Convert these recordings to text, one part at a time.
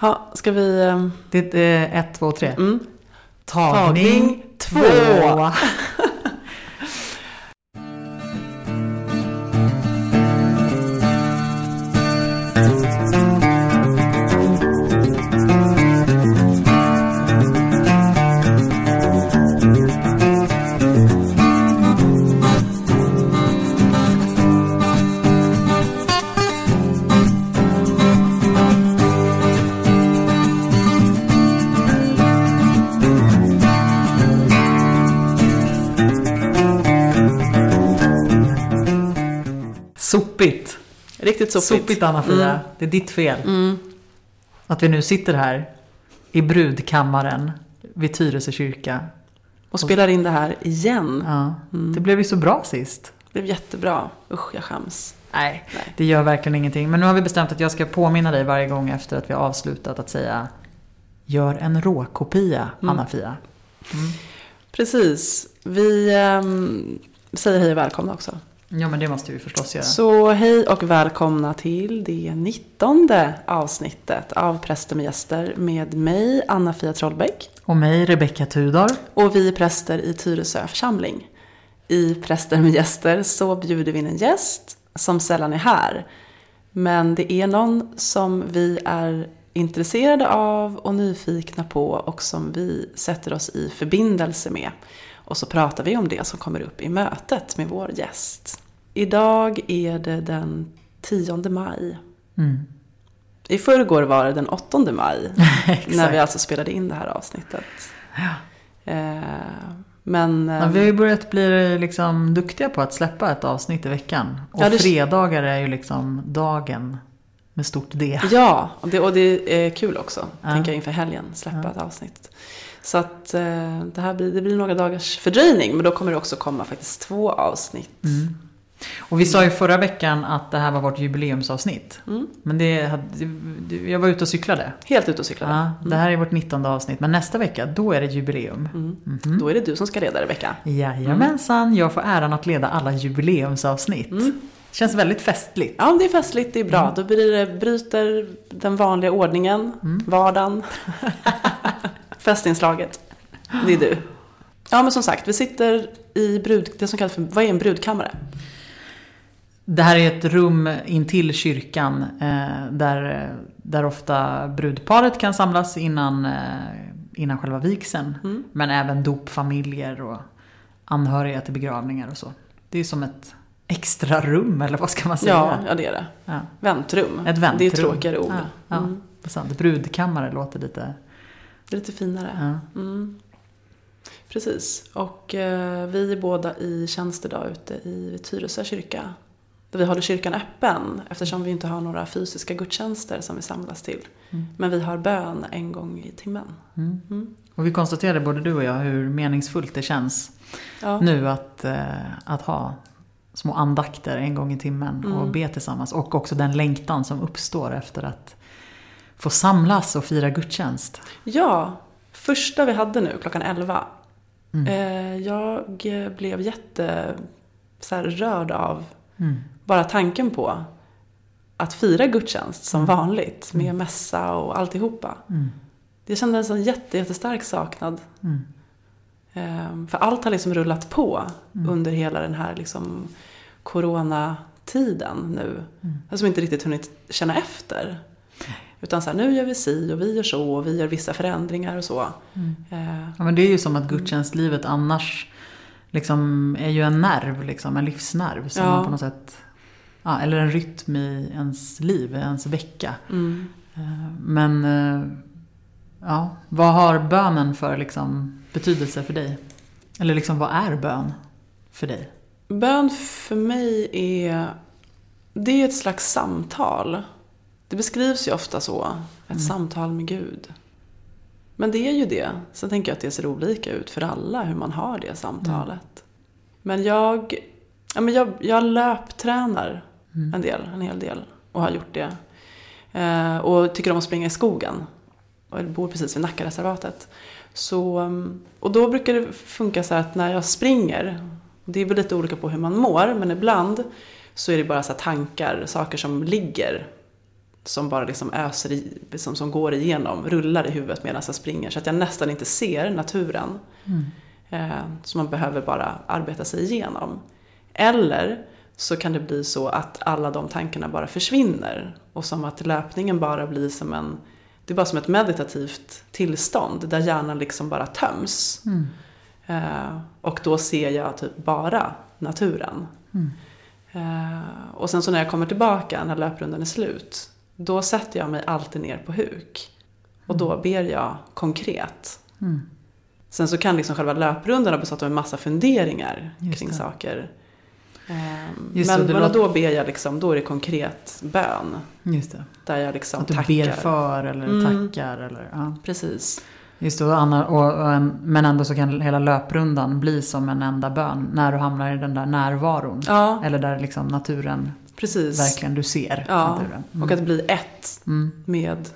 Ha, ska vi... ehm, Det är eh, ett, två, tre. Mm. Tagning två. Sopigt. Riktigt sopigt. Sopigt Anna-Fia. Mm. Det är ditt fel. Mm. Att vi nu sitter här i brudkammaren vid Tyresö kyrka. Och spelar in det här igen. Ja. Mm. Det blev ju så bra sist. Det blev jättebra. Usch, jag skäms. Nej, Nej. det gör verkligen ingenting. Men nu har vi bestämt att jag ska påminna dig varje gång efter att vi har avslutat att säga Gör en råkopia, Mm. Anna-Fia. Precis. Vi ehm, säger hej och välkomna också. Ja, men det måste vi förstås göra. Så hej och välkomna till det nittonde avsnittet av Präster med gäster med mig, Anna-Fia Trollbäck. Och mig, Rebecka Tudor. Och vi är präster i Tyresö församling. I Präster med gäster så bjuder vi in en gäst som sällan är här. Men det är någon som vi är intresserade av och nyfikna på och som vi sätter oss i förbindelse med. Och så pratar vi om det som kommer upp i mötet med vår gäst. Idag är det den 10 maj. Mm. I förrgår var det den 8 maj. När vi alltså spelade in det här avsnittet. Eh, men... Ja, vi har ju börjat bli liksom duktiga på att släppa ett avsnitt i veckan. Och Ja, det- fredagar är ju liksom dagen med stort D. Ja, och det, och det är kul också. Ja. Tänker jag inför helgen, släppa Ja. ett avsnitt. Så att eh, det här blir, det blir några dagars fördröjning. Men då kommer det också komma faktiskt två avsnitt. Mm. Och vi sa ju förra veckan att det här var vårt jubileumsavsnitt. Mm. Men det jag var ute och cyklade. Helt ute och cyklade. Ja, det här är vårt 19 avsnitt. Men nästa vecka, då är det jubileum. Mm. Mhm. Då är det du som ska leda Rebecka. Jajamensan, jag får äran att leda alla jubileumsavsnitt. Mm. Känns väldigt festligt. Ja, det är festligt, det är bra. Mm. Då blir det, bryter den vanliga ordningen, Mm. vardagen, festinslaget. Det är du. Ja, men som sagt, vi sitter i brud, det som kallas för, vad är en brudkammare? Det här är ett rum intill kyrkan eh, där, där ofta brudparet kan samlas innan, eh, innan själva vigseln. Mm. Men även dopfamiljer och anhöriga till begravningar och så. Det är som ett extra rum eller vad ska man säga? Ja, ja, det är det. Ja. Väntrum. Ett väntrum. Det är ett tråkigare ord. Ja, ja. Mm. Sant. Brudkammare låter lite... Det är lite finare. Ja. Mm. Precis. Och eh, vi är båda i tjänst idag ute i Tyresö kyrka. Där vi håller kyrkan öppen eftersom vi inte har några fysiska gudstjänster som vi samlas till. Mm. Men vi har bön en gång i timmen. Mm. Mm. Och vi konstaterade både du och jag hur meningsfullt det känns Ja. nu att, eh, att ha små andakter en gång i timmen och Mm. be tillsammans. Och också den längtan som uppstår efter att få samlas och fira gudstjänst. ja, första vi hade nu klockan 11. Mm. Eh, jag blev jätte så här, rörd av Mm. bara tanken på att fira gudstjänst som Mm. vanligt med mässa och alltihopa. Mm. Jag kände en sån jätte, jättestark saknad. Mm. Ehm, För allt har liksom rullat på Mm. under hela den här liksom coronatiden nu. Mm. Som inte riktigt hunnit känna efter. Utan så här, nu gör vi si och vi gör så och vi gör vissa förändringar och så. Mm. Eh, Ja, men det är ju som att gudstjänstlivet annars liksom är ju en nerv, liksom, en livsnerv. Som Ja. man på något sätt, ja, eller en rytm i ens liv, ens vecka. Mm. Eh, Men eh, ja, vad har bönen för liksom, betydelse för dig? Eller liksom, vad är bön för dig? Bön för mig är, det är ett slags samtal. Det beskrivs ju ofta så, ett Mm. samtal med Gud. Men det är ju det. Sen tänker jag att det ser olika ut för alla hur man har det samtalet. Men jag, ja, men jag, jag löptränar Mm. en del, en hel del och har gjort det. Eh, och tycker om att springa i skogen. Och jag bor precis vid Nackareservatet. Så, mm, och då brukar det funka så här att när jag springer, det är väl lite olika på hur man mår, men ibland så är det bara så här tankar, saker som ligger som bara liksom öser i, liksom, som går igenom, rullar i huvudet medan jag springer. Så att jag nästan inte ser naturen. Mm. Eh, man behöver bara arbeta sig igenom. Eller så kan det bli så att alla de tankarna bara försvinner. Och som att löpningen bara blir som en, det är bara som ett meditativt tillstånd där hjärnan liksom bara töms. Mm. Eh, och då ser jag typ bara naturen. Mm. Eh, och sen så när jag kommer tillbaka, när löprundan är slut, då sätter jag mig alltid ner på huk. Och då ber jag konkret. Mm. Sen så kan liksom själva löprundan ha bestått av en massa funderingar Just kring det. saker. Ehm, Just men men då ber jag liksom, då är det konkret bön. Just det. Där jag liksom Att du tackar. ber för eller Mm. tackar. Eller, ja. Precis. Just det, och, Anna, och, och, en- men ändå så kan hela löprundan bli som en enda bön när du hamnar i den där närvaron. Ja, Eller där liksom naturen, precis. verkligen du ser Ja, naturen. Mm. Och att bli ett mm. med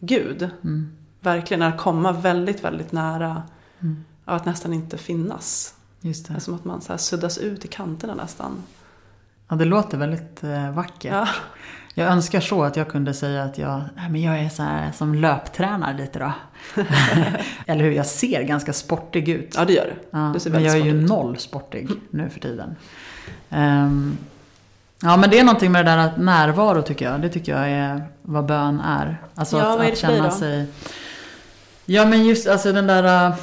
Gud. Mm. Verkligen att komma väldigt, väldigt nära. Mm. Av att nästan inte finnas. Just Det är det. som att man så suddas ut i kanterna nästan. Ja, det låter väldigt eh, vackert. Ja, Jag önskar så att jag kunde säga att jag, men jag är så här som löptränar lite då. Eller hur, jag ser ganska sportig ut. ja det gör det. Ja, du men jag är ju ut. noll sportig nu för tiden. Ehm, ja men det är någonting med det där att närvaro tycker jag. Det tycker jag är vad bön är. Alltså Ja, att, att känna då? sig... Ja men just alltså den där... äh,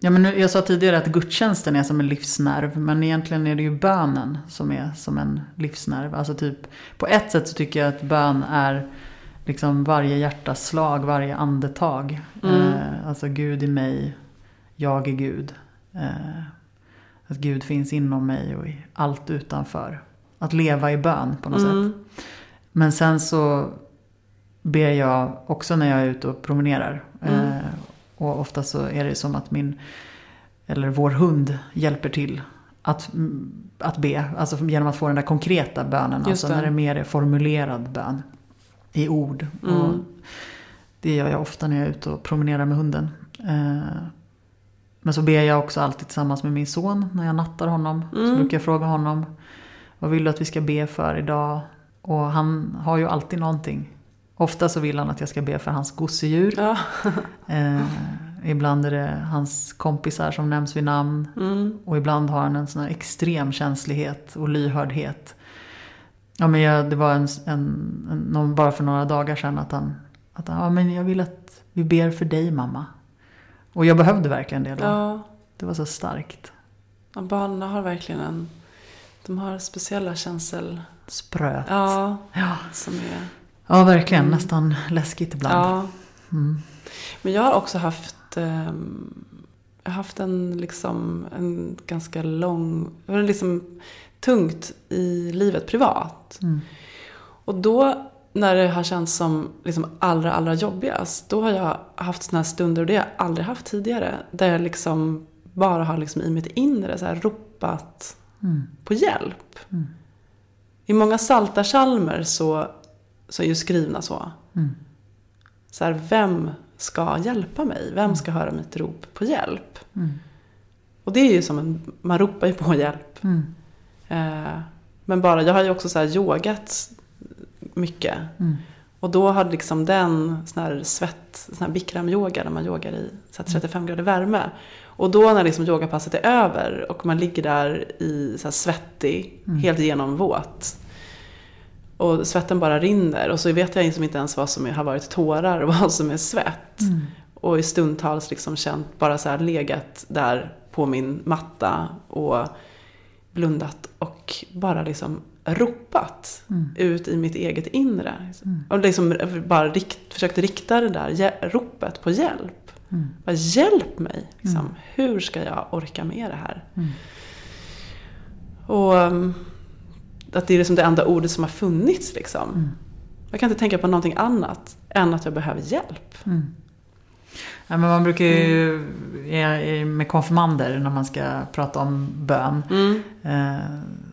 Ja, men jag sa tidigare att gudstjänsten är som en livsnerv. Men egentligen är det ju bönen som är som en livsnerv. Alltså typ, på ett sätt så tycker jag att bön är liksom varje hjärtas slag, varje andetag. Mm. Eh, alltså Gud i mig, jag är Gud. Eh, att Gud finns inom mig och i allt utanför. Att leva i bön på något sätt. Mm. Men sen så ber jag också när jag är ute och promenerar. Mm. Eh, och ofta så är det som att min, eller vår hund hjälper till att, att be. Alltså genom att få den där konkreta bönen. Just Alltså när det är mer är formulerad bön. I ord. Och Mm. det gör jag ofta när jag är ute och promenerar med hunden. Eh, men så ber jag också alltid tillsammans med min son när jag nattar honom. Så Mm. brukar jag fråga honom. Vad vill du att vi ska be för idag? Och han har ju alltid någonting. Ofta så vill han att jag ska be för hans gosedjur. Ja. Eh, ibland är det hans kompisar som nämns vid namn. Mm. Och ibland har han en sån här extrem känslighet och lyhördhet. Ja, men jag, det var en, en, en, någon, bara för några dagar sedan att han, att han, ja men jag vill att vi ber för dig mamma. Och jag behövde verkligen det då. ja. Det var så starkt. Ja, barnen har verkligen en... De har speciella känsel... Spröt. Ja, Ja, som är... ja verkligen. Mm. Nästan läskigt ibland. Ja. Mm. Men jag har också haft... ehm, jag har haft en liksom... En ganska lång... Liksom tungt i livet privat. Mm. Och då när det har känts som liksom allra, allra jobbigast, då har jag haft såna här stunder, och det har jag aldrig haft tidigare, där jag liksom bara har liksom i mitt inre så här ropat Mm. på hjälp. Mm. I många saltarsalmer så, så är ju skrivna så. Mm. Så här, vem ska hjälpa mig? Vem ska höra mitt rop på hjälp? Mm. Och det är ju som en, man ropar ju på hjälp. Mm. Eh, men bara, jag har ju också så här yogat mycket. Mm. Och då har liksom den sån här svett, sån här bikram-yoga där man yogar i så här 35 grader värme. Och då när liksom yogapasset är över och man ligger där i så svettig, Mm. helt genomvåt. Och svetten bara rinner och så vet jag liksom inte ens vad som är, har varit tårar och vad som är svett. Mm. Och i stundtals liksom känt, bara så här legat där på min matta och blundat och bara liksom ropat Mm. ut i mitt eget inre. Mm. Och liksom bara rikt, försökte rikta det där ropet på hjälp. Mm. Bara, hjälp mig! Liksom. Mm. Hur ska jag orka med det här? Mm. Och um, att det är liksom det enda ordet som har funnits. Liksom. Mm. Jag kan inte tänka på någonting annat än att jag behöver hjälp. Mm. Ja, men man brukar ju i- med konfirmander när man ska prata om bön Mm. eh,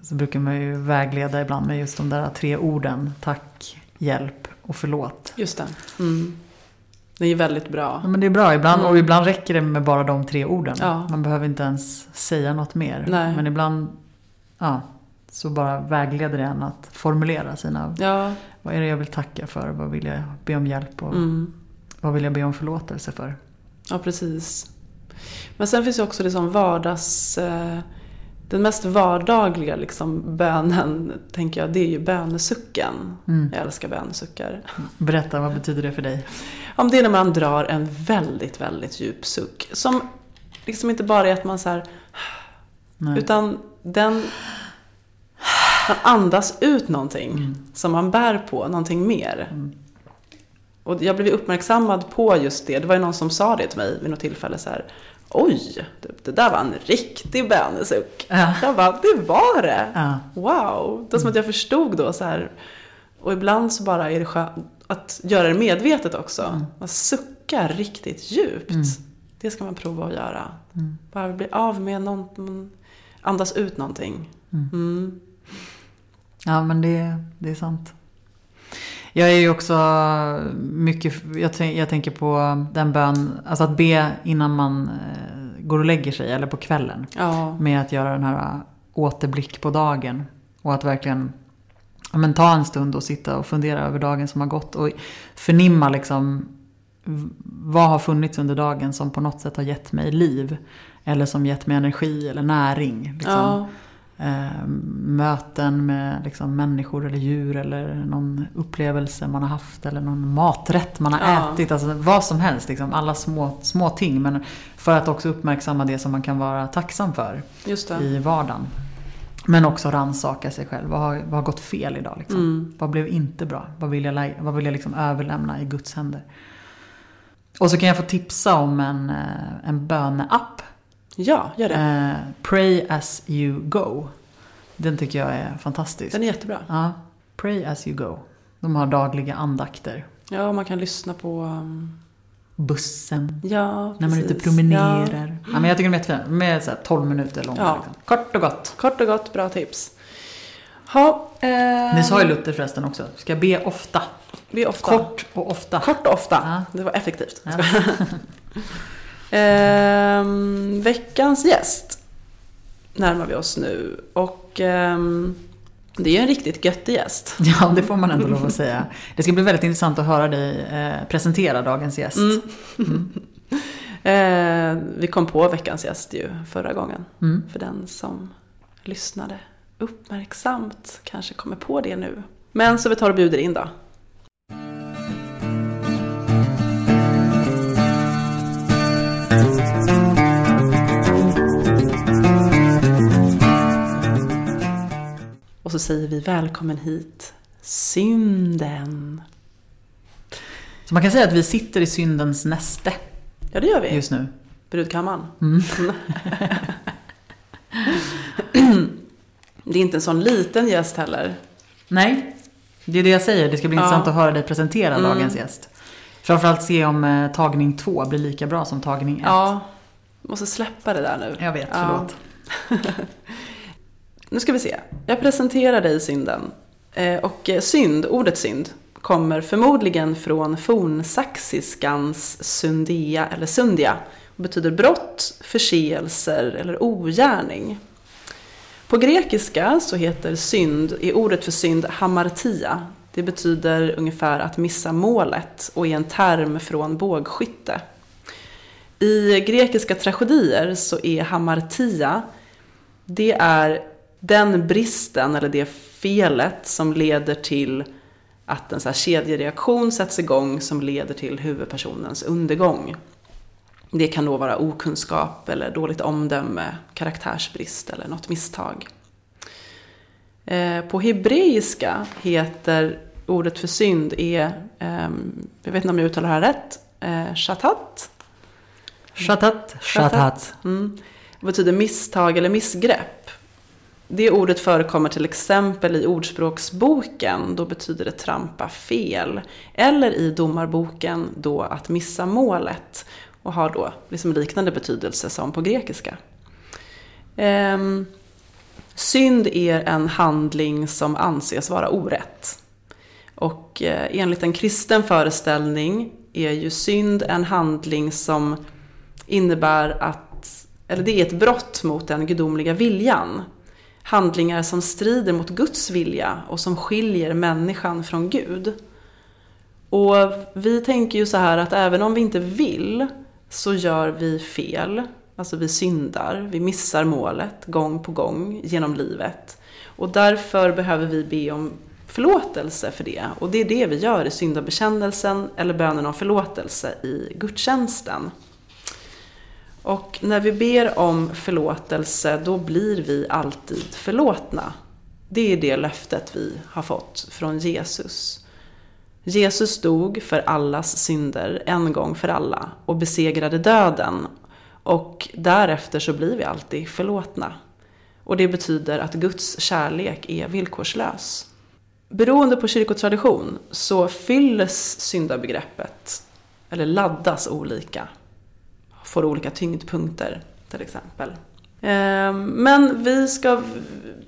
så brukar man ju vägleda ibland med just de där tre orden. Tack, hjälp och förlåt. Just det. Mm. Det är väldigt bra. Ja, men det är bra ibland Mm. och ibland räcker det med bara de tre orden. Ja. Man behöver inte ens säga något mer. Nej. Men ibland ja, så bara vägleder det en att formulera sina Ja, Vad är det jag vill tacka för? Vad vill jag be om hjälp och Mm. vad vill jag be om förlåtelse för? Ja, precis. Men sen finns ju också liksom vardags... Eh, den mest vardagliga liksom bönen, tänker jag, det är ju bönesucken. Mm. Jag älskar bönesuckar. Berätta, vad betyder det för dig? Om det är när man drar en väldigt, väldigt djup suck. Som liksom inte bara är att man så här, Nej. utan den... Man andas ut någonting Mm. som man bär på, någonting mer. Och jag blev uppmärksammad på just det. Det var ju någon som sa det till mig vid något tillfälle så här. Oj, det, där var en riktig bönesuck. Ja. Jag bara, det var det. Ja. Wow. Det är som att jag förstod då så här. Och ibland så bara är det skönt att göra det medvetet också. Mm. Man suckar riktigt djupt. Mm. Det ska man prova att göra. Mm. Bara bli av med någon, andas ut någonting. Mm. Mm. Ja, men det, det är sant. Jag är ju också mycket, jag, tänk, jag tänker på den bön, alltså att be innan man eh, går och lägger sig eller på kvällen. Ja. Med att göra den här återblick på dagen. Och att verkligen ja, men ta en stund och sitta och fundera över dagen som har gått. Och förnimma liksom vad har funnits under dagen som på något sätt har gett mig liv. Eller som gett mig energi eller näring. Liksom. ja. Eh, möten med liksom, människor eller djur eller någon upplevelse man har haft eller någon maträtt man har Ja. ätit. Alltså vad som helst, liksom, alla små, små ting. Men för att också uppmärksamma det som man kan vara tacksam för i vardagen. Men också rannsaka sig själv. Vad har, vad har gått fel idag? Liksom? Mm. Vad blev inte bra? Vad vill jag, vad vill jag liksom överlämna i Guds händer? Och så kan jag få tipsa om en, eh, en böneapp. Ja, gör det. Eh, Pray as you go. Den tycker jag är fantastisk. Den är jättebra. Ja, Pray as you go. De har dagliga andakter. Ja, man kan lyssna på... um, Bussen. Ja, När man är ute och precis. promenerar. Ja. men jag tycker de är jättefina. De är så här 12 minuter långa. Ja. Liksom. Kort och gott. Ja, kort och gott, bra tips. Ha, eh, Det sa ju Luther förresten också. Ska be ofta. Är ofta. Kort och ofta. Kort och ofta. Ja. Det var effektivt. Ja. Ehm, veckans gäst närmar vi oss nu. Och ehm, det är ju en riktigt göttig gäst. Ja, det får man ändå lov att säga. Det ska bli väldigt intressant att höra dig eh, presentera dagens gäst. Mm. Eh, vi kom på veckans gäst ju förra gången. Mm. För den som lyssnade uppmärksamt kanske kommer på det nu. Men så vi tar och bjuder in då. Och så säger vi välkommen hit, synden. Så man kan säga att vi sitter i syndens näste Ja, det gör vi. just nu. Brudkammaren. Mm. Det är inte en sån liten gäst heller. Nej, det är det jag säger. Det ska bli Ja. intressant att höra dig presentera Mm. dagens gäst. Framförallt se om eh, tagning två blir lika bra som tagning ett. Ja, måste släppa det där nu. Jag vet, Ja. Nu ska vi se. Jag presenterar dig synden. Eh, och eh, synd, ordet synd, kommer förmodligen från fornsaxiskans sundea eller sundia och betyder brott, förseelser eller ogärning. På grekiska så heter synd, är ordet för synd hamartia. Det betyder ungefär att missa målet och är en term från bågskytte. I grekiska tragedier så är hamartia det är den bristen eller det felet som leder till att en så här kedjereaktion sätts igång som leder till huvudpersonens undergång. Det kan då vara okunskap eller dåligt omdöme, karaktärsbrist eller något misstag. Eh, På hebreiska heter ordet för synd är, ehm, jag vet inte om jag uttalar det här rätt, eh, shatat. Shatat, shatat. Mm. Det betyder misstag eller missgrepp. Det ordet förekommer till exempel i Ordspråksboken, då betyder det trampa fel. Eller i Domarboken, då att missa målet. Och har då liksom liknande betydelse som på grekiska. Ehm, synd är en handling som anses vara orätt. Och eh, enligt en kristen föreställning är ju synd en handling som innebär att, eller det är ett brott mot den gudomliga viljan handlingar som strider mot Guds vilja och som skiljer människan från Gud. Och vi tänker ju så här att även om vi inte vill så gör vi fel. Alltså vi syndar, vi missar målet gång på gång genom livet. Och därför behöver vi be om förlåtelse för det. Och det är det vi gör i syndabekännelsen eller bönen om förlåtelse i gudstjänsten. Och när vi ber om förlåtelse då blir vi alltid förlåtna. Det är det löftet vi har fått från Jesus. Jesus dog för allas synder en gång för alla och besegrade döden. Och därefter så blir vi alltid förlåtna. Och det betyder att Guds kärlek är villkorslös. Beroende på kyrkotradition så fylls syndabegreppet, eller laddas olika, får olika tyngdpunkter till exempel. Ehm, men vi, ska,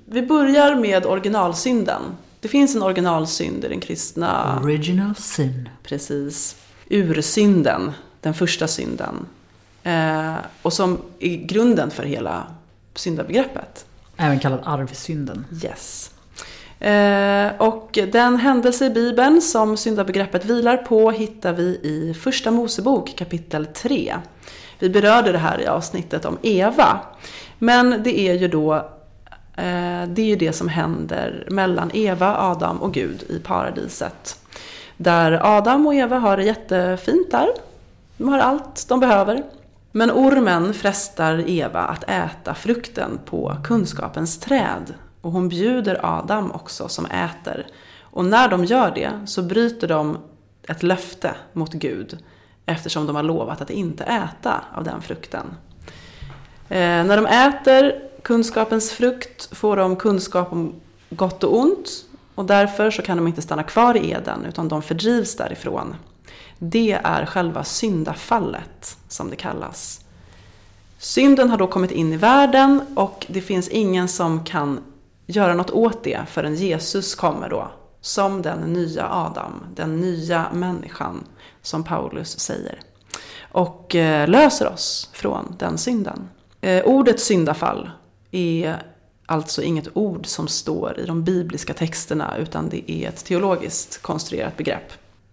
vi börjar med originalsynden. Det finns en originalsynd i den kristna... Original sin. Precis. Ursynden, den första synden. Ehm, och som är grunden för hela syndabegreppet. Även kallad arvsynden. Yes. Eh, och den händelse i Bibeln som syndabegreppet vilar på hittar vi i Första Mosebok kapitel 3. Vi berörde det här i avsnittet om Eva. Men det är ju då eh, det är ju det som händer mellan Eva, Adam och Gud i paradiset. Där Adam och Eva har det jättefint där. De har allt de behöver. Men ormen frestar Eva att äta frukten på kunskapens träd och hon bjuder Adam också som äter. Och när de gör det så bryter de ett löfte mot Gud eftersom de har lovat att inte äta av den frukten. Eh, när de äter kunskapens frukt får de kunskap om gott och ont och därför så kan de inte stanna kvar i Eden utan de fördrivs därifrån. Det är själva syndafallet som det kallas. Synden har då kommit in i världen och det finns ingen som kan göra något åt det förrän Jesus kommer då. Som den nya Adam, den nya människan som Paulus säger. Och eh, löser oss från den synden. Eh, ordet syndafall är alltså inget ord som står i de bibliska texterna utan det är ett teologiskt konstruerat begrepp.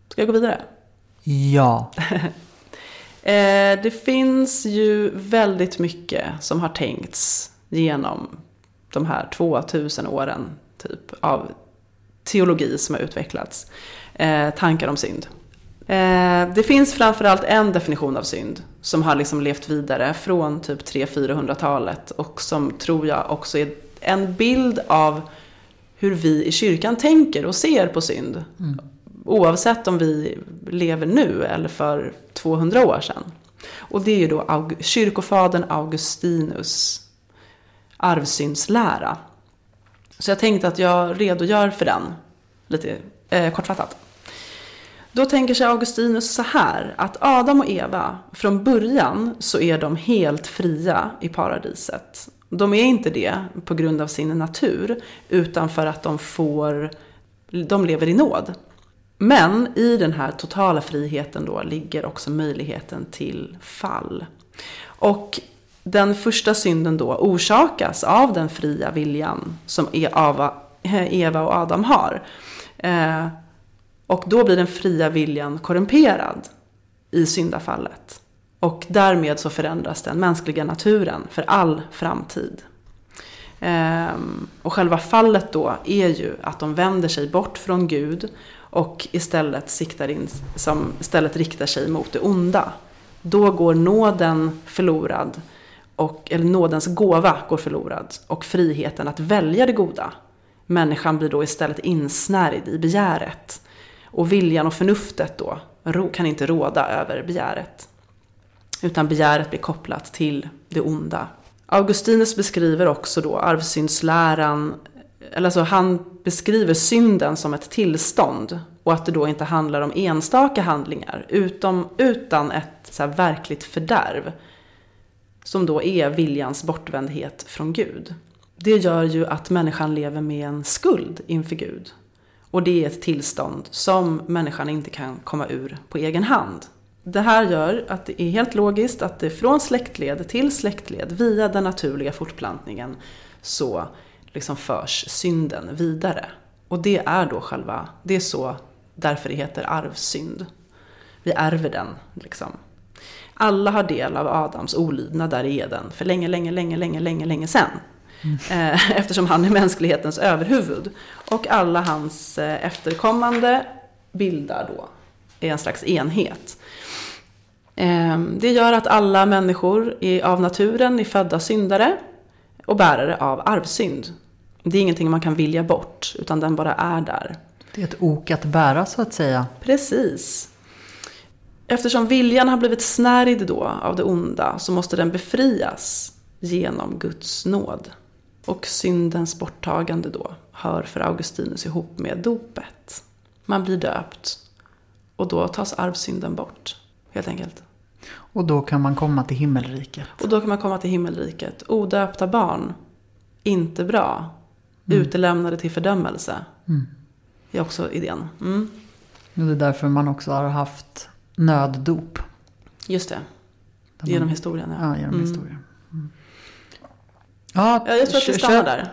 Ska jag gå vidare? Ja. Eh, det finns ju väldigt mycket som har tänkts genom de här 2000 åren typ av teologi som har utvecklats. Tankar om synd. Eh, det finns framförallt en definition av synd som har liksom levt vidare från typ 300-400-talet och som tror jag också är en bild av hur vi i kyrkan tänker och ser på synd. Mm. Oavsett om vi lever nu eller för 200 år sedan. Och det är ju då kyrkofadern Augustinus arvsyndslära. Så jag tänkte att jag redogör för den lite eh, kortfattat. Då tänker sig Augustinus så här att Adam och Eva, från början så är de helt fria i paradiset. De är inte det på grund av sin natur, utan för att de får, de lever i nåd. Men i den här totala friheten då ligger också möjligheten till fall. Och den första synden då orsakas av den fria viljan som Eva och Adam har. Eh, och då blir den fria viljan korrumperad i syndafallet. Och därmed så förändras den mänskliga naturen för all framtid. Ehm, och själva fallet då är ju att de vänder sig bort från Gud och istället, siktar in, som istället riktar sig mot det onda. Då går nåden förlorad och, eller nådens gåva går förlorad och friheten att välja det goda. Människan blir då istället insnärjd i begäret. Och viljan och förnuftet då kan inte råda över begäret. Utan begäret blir kopplat till det onda. Augustinus beskriver också då arvsyndsläran, eller alltså han beskriver synden som ett tillstånd och att det då inte handlar om enstaka handlingar utom, utan ett så verkligt fördärv som då är viljans bortvändhet från Gud. Det gör ju att människan lever med en skuld inför Gud. Och det är ett tillstånd som människan inte kan komma ur på egen hand. Det här gör att det är helt logiskt att det från släktled till släktled via den naturliga fortplantningen så liksom förs synden vidare. Och det är då själva, det är så, därför det heter arvsynd. Vi ärver den liksom. Alla har del av Adams olydnad där i Eden för länge, länge, länge, länge, länge, länge sedan. Mm. Eftersom han är mänsklighetens överhuvud. Och alla hans eh, efterkommande bildar då en slags enhet. Ehm, det gör att alla människor av naturen är födda syndare och bärare av arvsynd. Det är ingenting man kan vilja bort, utan den bara är där. Det är ett ok att bära så att säga. Precis. Eftersom viljan har blivit snärjd då av det onda så måste den befrias genom Guds nåd. Och syndens borttagande då hör för Augustinus ihop med dopet. Man blir döpt och då tas arvsynden bort, helt enkelt. Och då kan man komma till himmelriket. Och då kan man komma till himmelriket. Odöpta barn, inte bra. Mm. Utelämnade till fördömelse. Mm. är också idén. Mm. Det är därför man också har haft nöddop. Just det. Genom historien. Ja, ja genom mm. historien. Mm. Ja, jag tror att vi stannar där.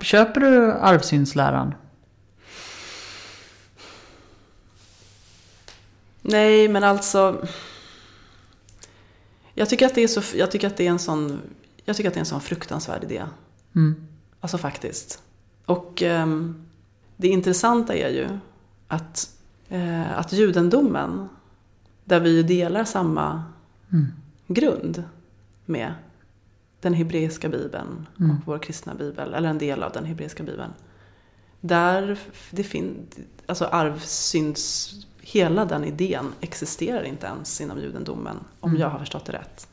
Köper du arvsyndsläran? Nej, men alltså. Jag tycker att det är, så, jag tycker att det är en sån, jag tycker att det är en sån fruktansvärd idé. Mm. Alltså faktiskt. Och um, det intressanta är ju att, uh, att judendomen, där vi delar samma mm. grund med den hebreiska bibeln och mm. vår kristna bibel, eller en del av den hebreiska bibeln. Där det finns, alltså arvsynds, hela den idén existerar inte ens inom judendomen, om mm. jag har förstått det rätt.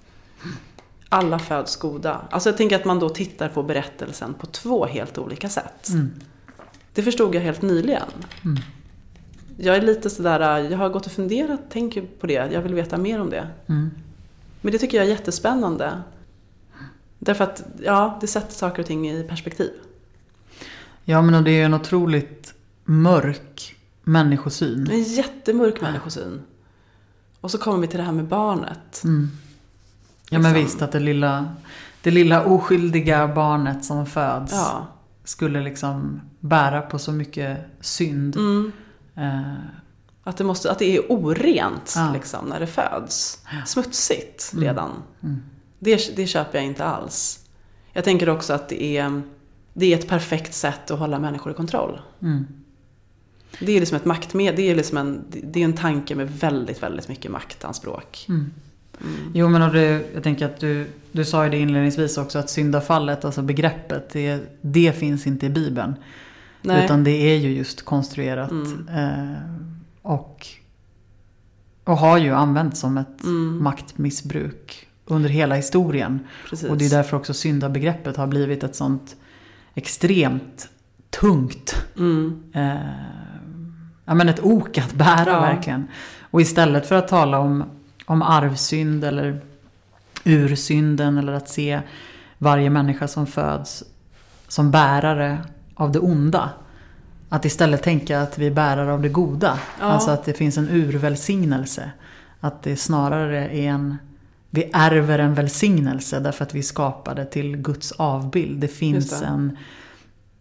Alla föds goda. Alltså jag tänker att man då tittar på berättelsen på två helt olika sätt. Mm. Det förstod jag helt nyligen. Mm. Jag är lite sådär, jag har gått och funderat, tänker på det, jag vill veta mer om det. Mm. Men det tycker jag är jättespännande. Därför att, ja, det sätter saker och ting i perspektiv. Ja, men det är en otroligt mörk människosyn. En jättemörk människosyn. Och så kommer vi till det här med barnet. Mm. Ja, liksom. men visst att det lilla, det lilla oskyldiga barnet som föds ja. Skulle liksom bära på så mycket synd. Mm. Eh. Att, det måste, att det är orent ja. liksom, när det föds. Smutsigt mm. redan. Mm. Det, det köper jag inte alls. Jag tänker också att det är, det är ett perfekt sätt att hålla människor i kontroll. Mm. Det är liksom ett maktmed, det är liksom en, det är en tanke med väldigt, väldigt mycket maktanspråk. Mm. Mm. Jo men och det, jag tänker att du, du sa ju det inledningsvis också att syndafallet, alltså begreppet, det, det finns inte i Bibeln. Nej. Utan det är ju just konstruerat. Mm. Eh, och, och har ju använts som ett mm. maktmissbruk under hela historien. Precis. Och det är därför också syndabegreppet har blivit ett sånt extremt tungt mm. eh, ja, men ett ok att bära ja. verkligen. Och istället för att tala om, om arvsynd eller ursynden eller att se varje människa som föds som bärare av det onda. Att istället tänka att vi är bärare av det goda. Ja. Alltså att det finns en urvälsignelse. Att det snarare är en vi ärver en välsignelse därför att vi skapade till Guds avbild. Det finns, det. En,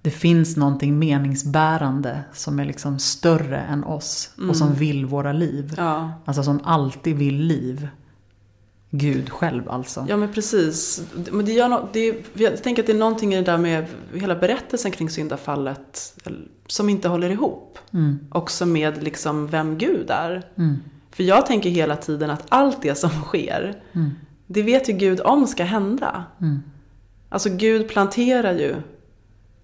det finns någonting meningsbärande som är liksom större än oss mm. och som vill våra liv. Ja. Alltså som alltid vill liv. Gud själv alltså. Ja men precis. Men det gör no det, jag tänker att det är någonting i det där med hela berättelsen kring syndafallet som inte håller ihop. Mm. Också med liksom vem Gud är. Mm. För jag tänker hela tiden att allt det som sker, mm. det vet ju Gud om ska hända. Mm. Alltså Gud planterar ju,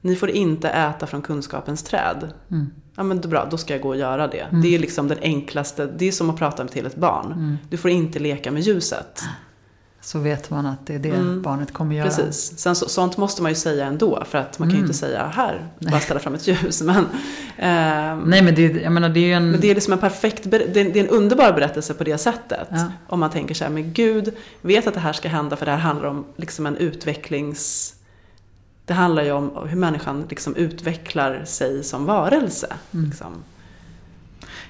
ni får inte äta från kunskapens träd. Mm. Ja men bra, då ska jag gå och göra det. Mm. Det är liksom den enklaste, det är som att prata till ett barn. Mm. Du får inte leka med ljuset så vet man att det är det mm. barnet kommer göra. Precis. Sen så, sånt måste man ju säga ändå för att man kan ju inte mm. säga här, bara ställa fram ett ljus. Men, eh, Nej men det, jag menar, det är ju en... Men det är liksom en perfekt, det är en underbar berättelse på det sättet. Ja. Om man tänker så här, men Gud vet att det här ska hända för det här handlar om liksom en utvecklings... Det handlar ju om hur människan liksom utvecklar sig som varelse. Mm. Liksom.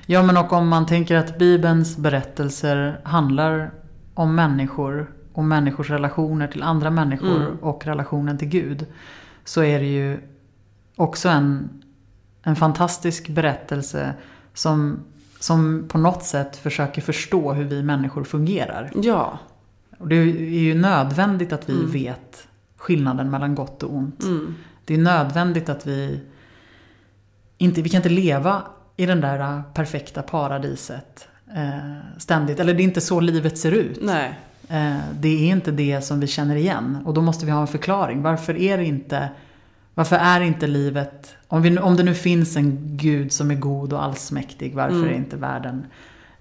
Ja, men och om man tänker att Bibelns berättelser handlar om människor och människors relationer till andra människor Mm. och relationen till Gud. Så är det ju också en, en fantastisk berättelse som, som på något sätt försöker förstå hur vi människor fungerar. Ja. Och det är ju nödvändigt att vi Mm. vet skillnaden mellan gott och ont. Mm. Det är nödvändigt att vi inte, vi kan inte leva i den där äh, perfekta paradiset eh, ständigt. Eller det är inte så livet ser ut. Nej. Eh, det är inte det som vi känner igen. Och då måste vi ha en förklaring. Varför är det inte, varför är inte livet, om, vi, om det nu finns en gud som är god och allsmäktig, varför Mm. är inte världen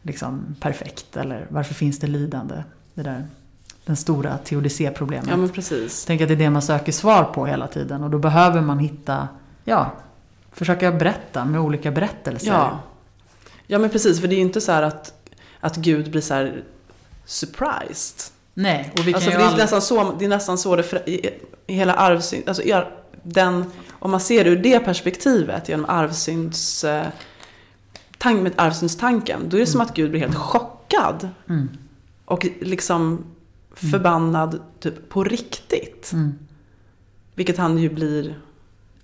liksom perfekt? Eller varför finns det lidande? Det där, den stora teodicéproblemet. Ja men precis. Tänk att det är det man söker svar på hela tiden och då behöver man hitta, ja, försöka berätta med olika berättelser. Ja. ja men precis, för det är ju inte så här att, att Gud blir så här surprised. Nej, och vi kan Alltså, ju det, är aldrig... nästan så, det är nästan så det i, i hela arvsynd, alltså i den, om man ser det ur det perspektivet genom arvsynds, eh, tank, med arvsynstanken, då är det som att Gud blir helt chockad Mm, och liksom förbannad typ på riktigt. mm, Vilket han ju blir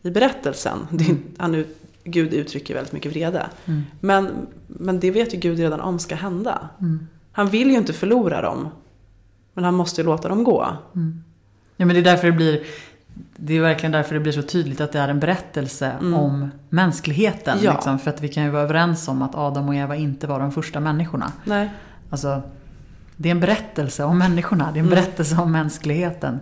i berättelsen. Mm. han, ut- Gud uttrycker väldigt mycket vrede. mm, Men, men det vet ju Gud redan om ska hända. mm, Han vill ju inte förlora dem. Men han måste ju låta dem gå. mm. Ja, men det är därför det blir... Det är verkligen därför det blir så tydligt att det är en berättelse Mm. om mänskligheten. Ja. Liksom, för att vi kan ju vara överens om att Adam och Eva inte var de första människorna. Nej. Alltså, det är en berättelse om människorna. Det är en Mm. berättelse om mänskligheten.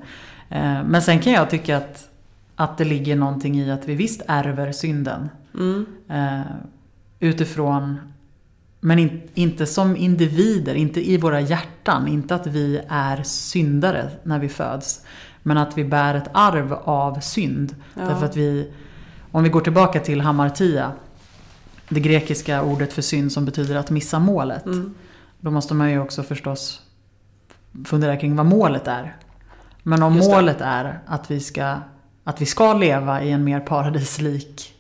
Eh, Men sen kan jag tycka att, att det ligger någonting i att vi visst ärver synden. Mm. Eh, utifrån, men in, inte som individer, inte i våra hjärtan. Inte att vi är syndare när vi föds. Men att vi bär ett arv av synd. Ja. Därför att vi, om vi går tillbaka till hamartia. Det grekiska ordet för synd som betyder att missa målet. Mm. Då måste man ju också förstås fundera kring vad målet är. Men om målet är att vi ska, att vi ska leva i en mer paradislik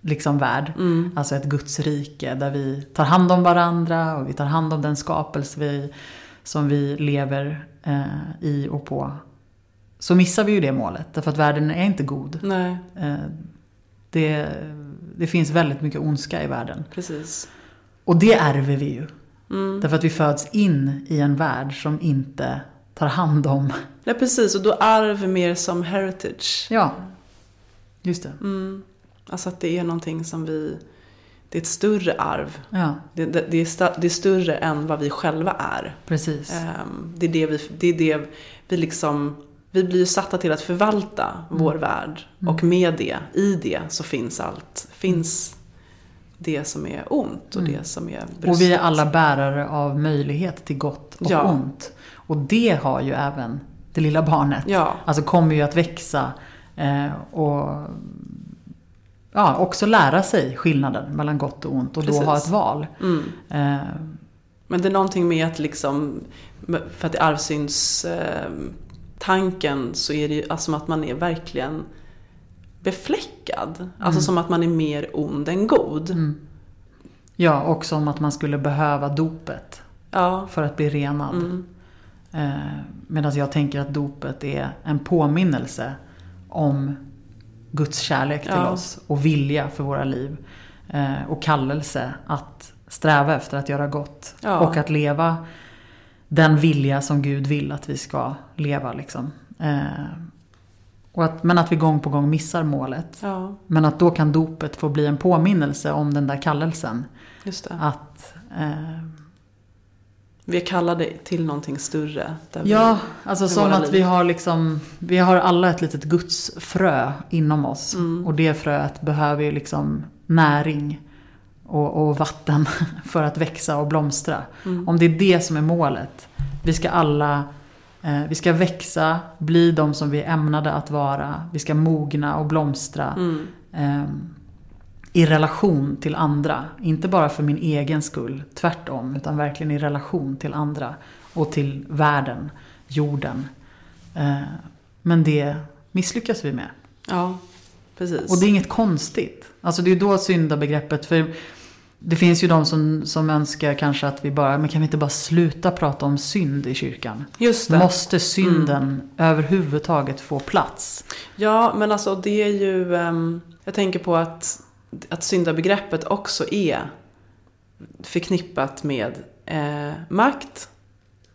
liksom värld. Mm. Alltså ett Guds rike där vi tar hand om varandra och vi tar hand om den skapelse vi, som vi lever eh, i och på. Så missar vi ju det målet. Därför att världen är inte god. Nej, Eh, det, det finns väldigt mycket ondska i världen. precis. Och det ärver vi ju. Mm. Därför att vi föds in i en värld som inte tar hand om... Nej, precis. Och då arv mer som heritage. Ja, just det. Mm. Alltså att det är någonting som vi... Det är ett större arv. Ja, Det, det, det, är, sta, det är större än vad vi själva är. precis. Ehm, det är det vi, det är det vi liksom... Vi blir ju satta till att förvalta vår värld. Mm. Och med det, i det, så finns allt. Finns det som är ont och Mm. det som är brustet. Och vi är alla bärare av möjlighet till gott och Ja. ont. Och det har ju även det lilla barnet. Ja, Alltså kommer ju att växa eh, och ja, också lära sig skillnaden mellan gott och ont och Precis. då ha ett val. mm. Eh, Men det är någonting med att liksom, för att i arvsyns eh, tanken så är det ju alltså som att man är verkligen befläckad. Alltså som att man är mer ond än god. mm. Ja, också om att man skulle behöva dopet Ja. för att bli renad. Mm. Eh, Medan jag tänker att dopet är en påminnelse om Guds kärlek till Ja. oss och vilja för våra liv. Eh, och kallelse att sträva efter att göra gott. Ja. Och att leva den vilja som Gud vill att vi ska leva. Liksom. Eh, och att, men att vi gång på gång missar målet. ja, Men att då kan dopet få bli en påminnelse om den där kallelsen. just det. Att eh, Vi är kallade till någonting större. Ja, alltså med som att liv. vi har liksom, vi har alla ett litet gudsfrö inom oss. Mm. Och det fröet behöver ju liksom näring och, och vatten för att växa och blomstra. Mm. Om det är det som är målet. Vi ska alla, vi ska växa, bli de som vi är ämnade att vara. Vi ska mogna och blomstra. Mm. Eh, I relation till andra. Inte bara för min egen skull, tvärtom. Utan verkligen i relation till andra. Och till världen, jorden. Eh, men det misslyckas vi med. Ja, precis. Och det är inget konstigt. Alltså det är då syndabegreppet, för Det finns ju de som, som önskar kanske att vi bara, men kan vi inte bara sluta prata om synd i kyrkan? Just det. Måste synden överhuvudtaget få plats? Ja, men alltså det är ju... ehm, jag tänker på att, att syndabegreppet också är förknippat med eh, makt,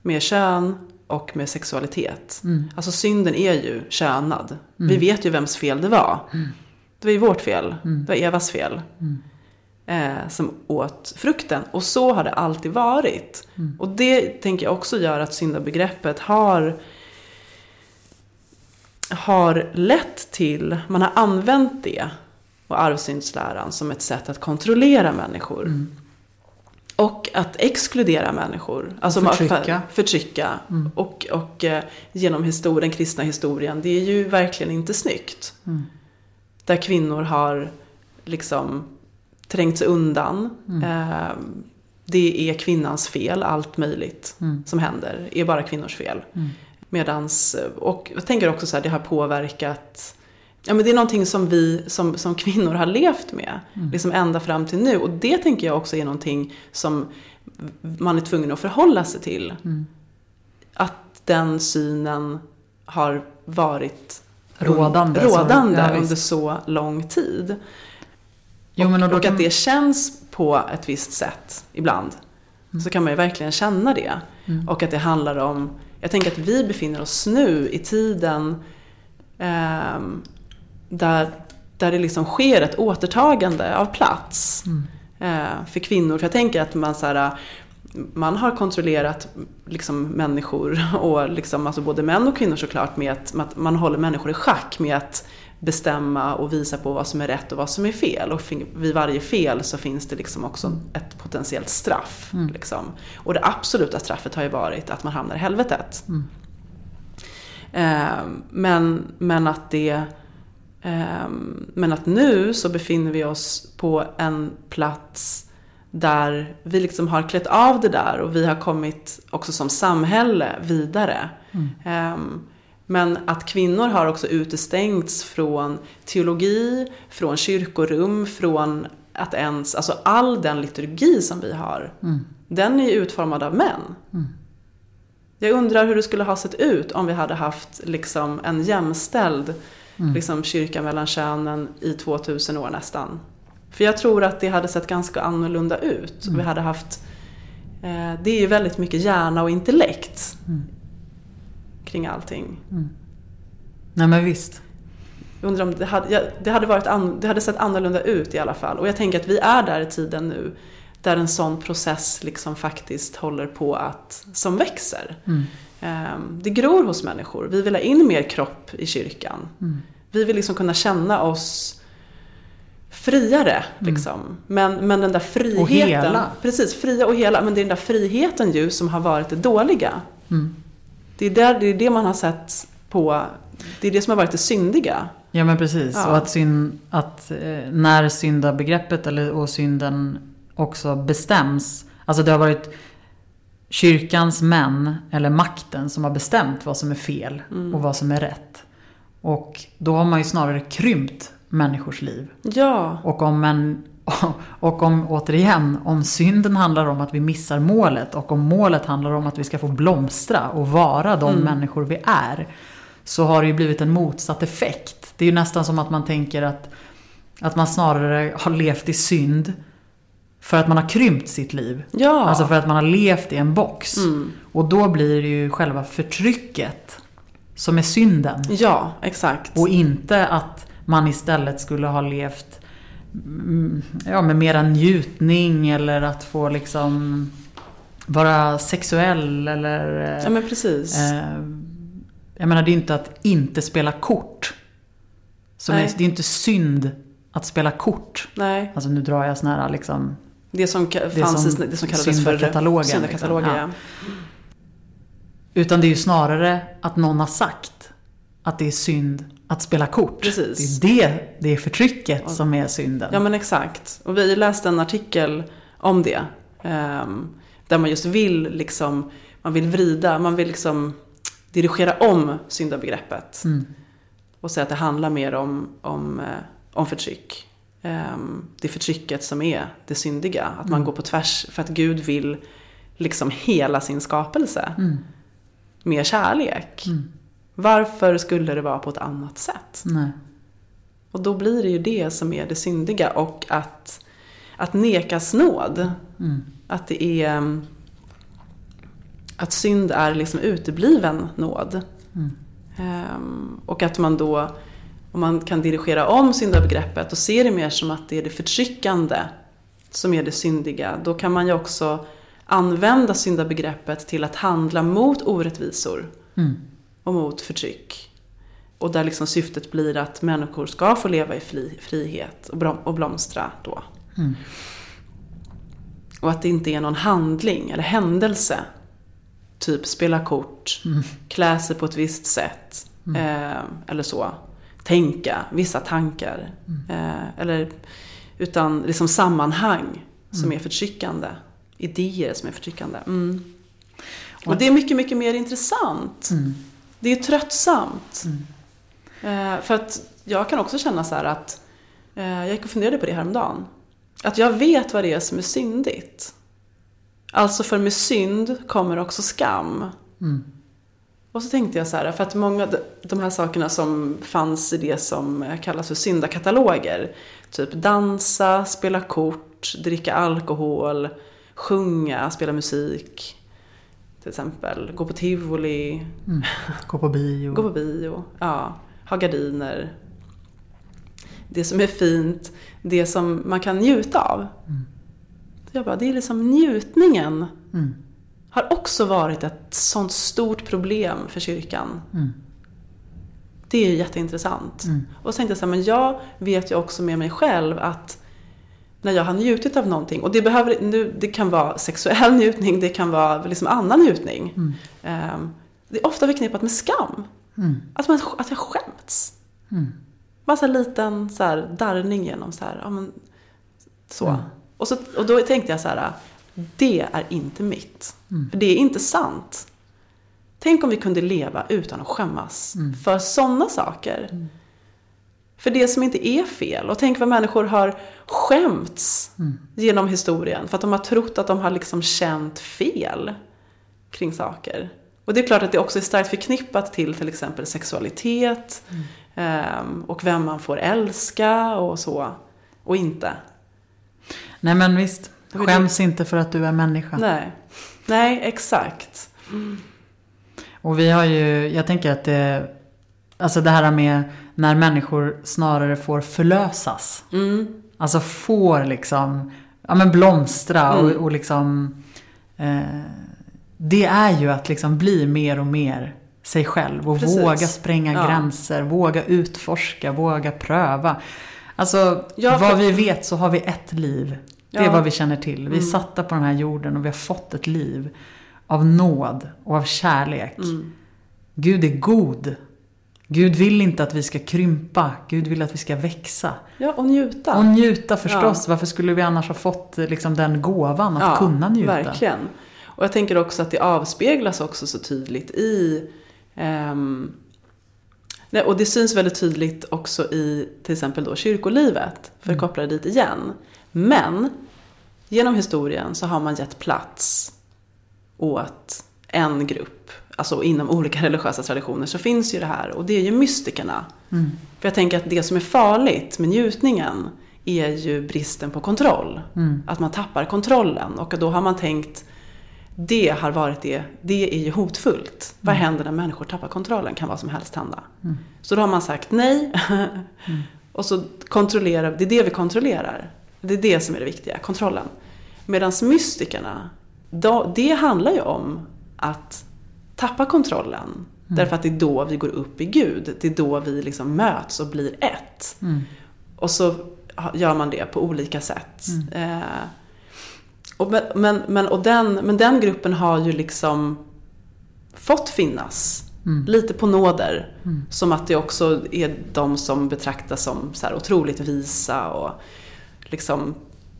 med kön och med sexualitet. Mm. Alltså synden är ju könad. Vi vet ju vems fel det var. Det var ju vårt fel. Mm. Det var Evas fel. Eh, som åt frukten. Och så har det alltid varit. Mm. Och det tänker jag också gör att syndabegreppet har har lett till, man har använt det och arvsyndsläran som ett sätt att kontrollera människor. Mm. Och att exkludera människor. Alltså Förtrycka. förtrycka. Mm. Och, och eh, genom histor- den kristna historien, det är ju verkligen inte snyggt. Mm. Där kvinnor har liksom trängt sig undan. Eh, det är kvinnans fel, allt möjligt Mm. som händer är bara kvinnors fel. Mm. Medans, och jag tänker också så här, det har påverkat Ja men det är någonting som vi som, som kvinnor har levt med. Mm. Liksom ända fram till nu. Och det tänker jag också är någonting som man är tvungen att förhålla sig till. Mm. Att den synen har varit Rådande, rådande ja, visst. under så lång tid. Jo, och och kan- att det känns på ett visst sätt ibland. Så kan man ju verkligen känna det. Mm. Och att det handlar om, jag tänker att vi befinner oss nu i tiden ehm, där, där det liksom sker ett återtagande av plats Mm. eh, för kvinnor. För jag tänker att man så här, man har kontrollerat liksom människor, och liksom, alltså både män och kvinnor såklart, med att, med att man håller människor i schack med att bestämma och visa på vad som är rätt och vad som är fel. Och vid varje fel så finns det liksom också ett potentiellt straff. Mm. Liksom. Och det absoluta straffet har ju varit att man hamnar i helvetet. Mm. Eh, men, men att det eh, men att nu så befinner vi oss på en plats där vi liksom har klätt av det där och vi har kommit också som samhälle vidare. Mm. Ehm, Men att kvinnor har också utestängts från teologi, från kyrkorum, från att ens, alltså all den liturgi som vi har, Mm. den är ju utformad av män. Mm. Jag undrar hur det skulle ha sett ut om vi hade haft liksom en jämställd Mm. liksom, kyrka mellan könen i 2000 år nästan. För jag tror att det hade sett ganska annorlunda ut. Mm. Vi hade haft, eh, det är ju väldigt mycket hjärna och intellekt Mm. Kring allting. Mm. Nej men visst. Jag undrar om det hade, det, hade varit an, det hade sett annorlunda ut i alla fall. Och jag tänker att vi är där i tiden nu där en sån process liksom faktiskt håller på att, som växer. Mm. Ehm, Det gror hos människor. Vi vill ha in mer kropp i kyrkan. Mm. Vi vill liksom kunna känna oss friare. Liksom. Men, men den där friheten. Och hela. Precis, fria och hela. Men det är den där friheten ju som har varit det dåliga. Det är, där, det är det man har sett på. Det är det som har varit det syndiga. Ja men precis. Ja. Och att, syn, att eh, när syndabegreppet eller, och synden också bestäms. Alltså det har varit kyrkans män eller makten som har bestämt vad som är fel Mm. och vad som är rätt. Och då har man ju snarare krympt människors liv. Ja, Och om, en, och om, återigen, om synden handlar om att vi missar målet och om målet handlar om att vi ska få blomstra och vara de Mm. människor vi är. Så har det ju blivit en motsatt effekt. Det är ju nästan som att man tänker att, att man snarare har levt i synd för att man har krympt sitt liv. ja. Alltså för att man har levt i en box. mm. Och då blir det ju själva förtrycket som är synden. ja exakt. Och inte att man istället skulle ha levt ja, med mera njutning eller att få liksom vara sexuell eller... Ja men precis. eh, jag menar det är inte att inte spela kort. Som är, det är inte synd att spela kort. Nej, Alltså nu drar jag såna här liksom... det som, Det fanns som i, det som kallades för syndakatalogen, syndakatalogen. liksom. Ja. Utan det är ju snarare att någon har sagt att det är synd att spela kort. Precis. Det är det, det är förtrycket som är synden. Ja men exakt. Och vi läste en artikel om det. ehm, där man just vill liksom, man vill vrida, man vill liksom dirigera om syndabegreppet. Mm. Och säga att det handlar mer om, om, eh, om förtryck. ehm, det förtrycket som är det syndiga. Att man går på tvärs för att Gud vill liksom hela sin skapelse Mm. med kärlek. Mm. Varför skulle det vara på ett annat sätt? Nej. Och då blir det ju det som är det syndiga och att, att nekas nåd. Mm. Att det är att synd är liksom utebliven nåd. Mm. Ehm, och att man då, om man kan dirigera om syndabegreppet och se det mer som att det är det förtryckande som är det syndiga, då kan man ju också använda syndabegreppet till att handla mot orättvisor Mm. Och mot förtryck. Och där liksom syftet blir att människor ska få leva i fri, frihet och, och blomstra då. Mm. Och att det inte är någon handling eller händelse. Typ spela kort, Mm. klä sig på ett visst sätt. Eh, eller så. Tänka vissa tankar. Eh, eller, utan liksom sammanhang som är förtryckande. Idéer som är förtryckande. Mm. Och det är mycket, mycket mer intressant. Mm. Det är tröttsamt. Eh, för att jag kan också känna så här att, eh, jag gick och funderade på det häromdagen. Att jag vet vad det är som är syndigt. Alltså för med synd kommer också skam. Mm. Och så tänkte jag så här, för att många av de här sakerna som fanns i det som kallas för syndakataloger. Typ dansa, spela kort, dricka alkohol, sjunga, spela musik. Till exempel, gå på tivoli, Gå på bio. Gå på bio, ja. Ha gardiner. Det som är fint, det som man kan njuta av. Jag bara, det är liksom njutningen Mm. har också varit ett sånt stort problem för kyrkan. Mm. Det är jätteintressant. Mm. Och så tänkte jag så här, men jag vet ju också med mig själv att när jag har njutit av någonting, och det, behöver, nu, det kan vara sexuell njutning, det kan vara liksom annan njutning. Mm. Ehm, det är ofta förknippat med skam. Mm. Att, man, att jag skämts. Mm. Bara här liten så här, darrning genom så här, ja men, så. Mm. Och, så. och då tänkte jag så här, det är inte mitt. Mm. För det är inte sant. Tänk om vi kunde leva utan att skämmas Mm. för sådana saker. För det som inte är fel. Och tänk vad människor har skämts Mm. genom historien. För att de har trott att de har liksom känt fel kring saker. Och det är klart att det också är starkt förknippat till till exempel sexualitet. ehm, och vem man får älska och så. Och inte. Nej men visst. Skäms inte för att du är människa. Nej. Nej, exakt. Och vi har ju, jag tänker att det, alltså det här med när människor snarare får förlösas. Mm. Alltså får liksom, ja men blomstra och, Mm. och liksom, eh, det är ju att liksom bli mer och mer sig själv och Precis. våga spränga Ja. gränser, våga utforska, våga pröva. Alltså, Ja, vad för- vi vet så har vi ett liv. Det är Ja. vad vi känner till. Vi är Mm. satta på den här jorden och vi har fått ett liv av nåd och av kärlek. Mm. Gud är god. Gud vill inte att vi ska krympa. Gud vill att vi ska växa. Ja, och njuta. Och njuta förstås. Varför skulle vi annars ha fått liksom, den gåvan att kunna njuta? verkligen. Och jag tänker också att det avspeglas också så tydligt i ehm, nej, och det syns väldigt tydligt också i till exempel då kyrkolivet, för att koppla det dit igen. Men genom historien så har man gett plats åt en grupp. Alltså inom olika religiösa traditioner så finns ju det här och det är ju mystikerna. Mm. För jag tänker att det som är farligt med njutningen är ju bristen på kontroll. Mm. Att man tappar kontrollen och då har man tänkt det har varit det, det är ju hotfullt. Vad händer när människor tappar kontrollen? Kan vad som helst hända. Mm. Så då har man sagt nej. och så kontrollerar, det är det vi kontrollerar. Det är det som är det viktiga, kontrollen. Medan mystikerna, då, det handlar ju om att tappa kontrollen. Därför att det är då vi går upp i Gud. Det är då vi liksom möts och blir ett. Mm. Och så gör man det på olika sätt. Eh, och men, men, men, och den, men den gruppen har ju liksom fått finnas. Mm. Lite på nåder. Mm. Som att det också är de som betraktas som så här otroligt visa och liksom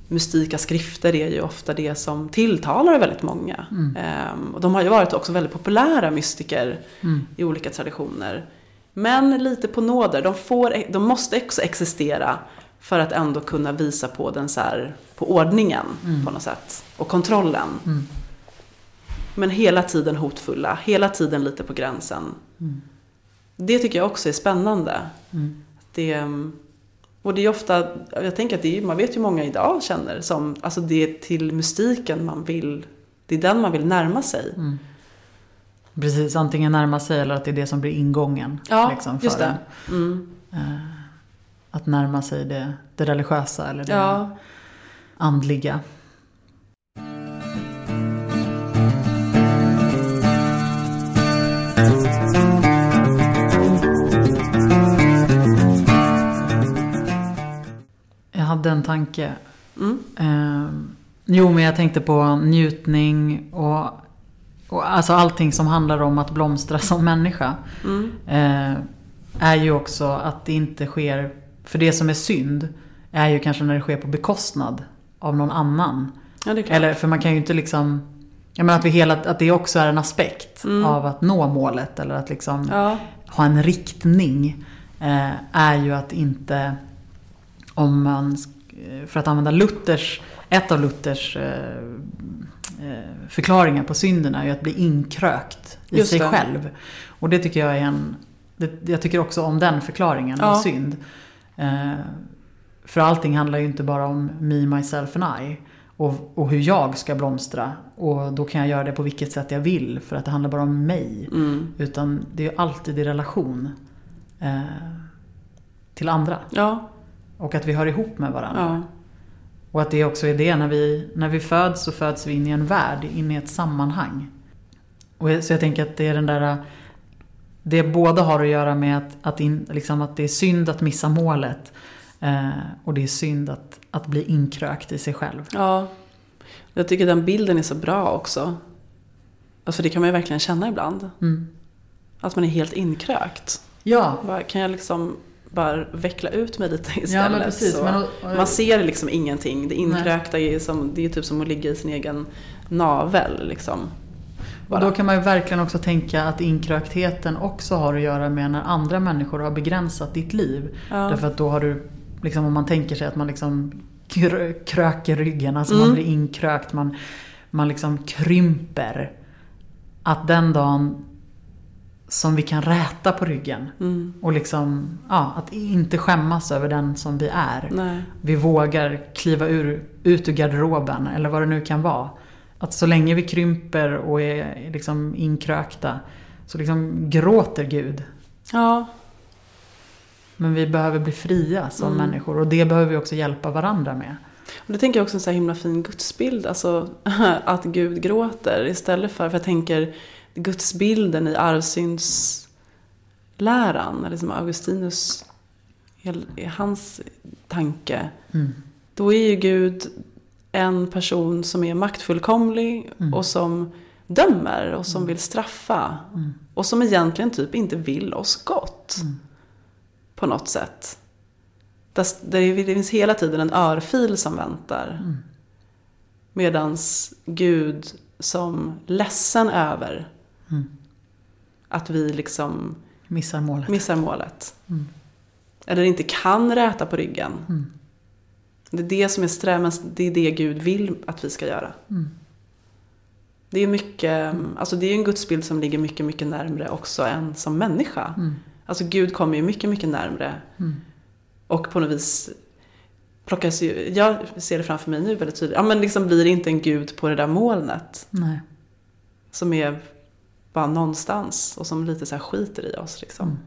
mystika skrifter är ju ofta det som tilltalar väldigt många. Mm. Ehm, och de har ju varit också väldigt populära mystiker Mm. i olika traditioner. Men lite på nåder, de, får, de måste också existera För att ändå kunna visa på den så här, på ordningen Mm. på något sätt. Och kontrollen. Mm. Men hela tiden hotfulla, hela tiden lite på gränsen. Mm. Det tycker jag också är spännande. Mm. Det, mm, och det är ofta, jag tänker att det är, man vet ju många idag känner som, alltså det är till mystiken man vill, det är den man vill närma sig. Mm. Precis, antingen närma sig eller att det är det som blir ingången. Ja, liksom, för just det. Mm. Eh, Att närma sig det, det religiösa eller det Ja, andliga. Hade en tanke. mm. Eh, jo, men jag tänkte på njutning och, och alltså allting som handlar om att blomstra som människa. Mm. Eh, är ju också att det inte sker, för det som är synd är ju kanske när det sker på bekostnad av någon annan. ja det är klart. Eller för man kan ju inte liksom, jag menar att, vi hela, att det också är en aspekt Mm. av att nå målet eller att liksom Ja, ha en riktning. Eh, är ju att inte, om man, för att använda Luthers, ett av Luthers eh, eh, förklaringar på synden är ju att bli inkrökt i Just sig det. själv. Och det tycker jag är en, det, jag tycker också om den förklaringen av Ja. synd. Eh, för allting handlar ju inte bara om me, myself and I. Och, och hur jag ska blomstra. Och då kan jag göra det på vilket sätt jag vill. För att det handlar bara om mig. mm. Utan det är ju alltid i relation eh, till andra. ja, Och att vi hör ihop med varandra. ja. Och att det också är det, när vi, när vi föds så föds vi in i en värld, in i ett sammanhang. Och så jag tänker att det är den där... Det båda har att göra med att, att, in, liksom att det är synd att missa målet. Eh, och det är synd att, att bli inkrökt i sig själv. ja. Jag tycker den bilden är så bra också. Alltså det kan man ju verkligen känna ibland. Mm. Att man är helt inkrökt. Ja, kan jag liksom bara veckla ut mig lite istället? ja precis. Så. Men, och, och, Man ser liksom ingenting. Det inkrökta är, som, det är typ som att ligga i sin egen navel. Liksom. Och då kan man ju verkligen också tänka att inkröktheten också har att göra med när andra människor har begränsat ditt liv. Ja. Därför att då har du, liksom om man tänker sig att man liksom kr- kröker ryggen, alltså man Mm. blir inkrökt, man, man liksom krymper. Att den dagen som vi kan räta på ryggen Mm. och liksom, ja, att inte skämmas över den som vi är. Nej. Vi vågar kliva ur, ut ur garderoben eller vad det nu kan vara. Att så länge vi krymper och är liksom inkrökta så liksom gråter Gud. Ja, Men vi behöver bli fria som Mm. människor och det behöver vi också hjälpa varandra med. och det tänker jag också en så här himla fin gudsbild. Alltså att Gud gråter istället för, för jag tänker gudsbilden i arvsyndsläran, eller som Augustinus, hans tanke. Mm. Då är ju Gud en person som är maktfullkomlig Mm. och som dömer och som vill straffa. Mm. Och som egentligen typ inte vill oss gott. Mm. På något sätt. Där det finns hela tiden en örfil som väntar. Mm. Medans Gud som ledsen över Mm. att vi liksom Missar målet. missar målet. Mm. Eller inte kan räta på ryggen. Mm. Det är det som är strävan, det är det Gud vill att vi ska göra. Mm. Det är mycket, alltså det är en gudsbild som ligger mycket, mycket närmre också än som människa. Mm. Alltså Gud kommer ju mycket, mycket närmre. Mm. Och på något vis plockas ju, jag ser det framför mig nu väldigt tydligt, ja men liksom blir inte en Gud på det där molnet. Nej. Som är bara någonstans och som lite så här skiter i oss liksom. Mm.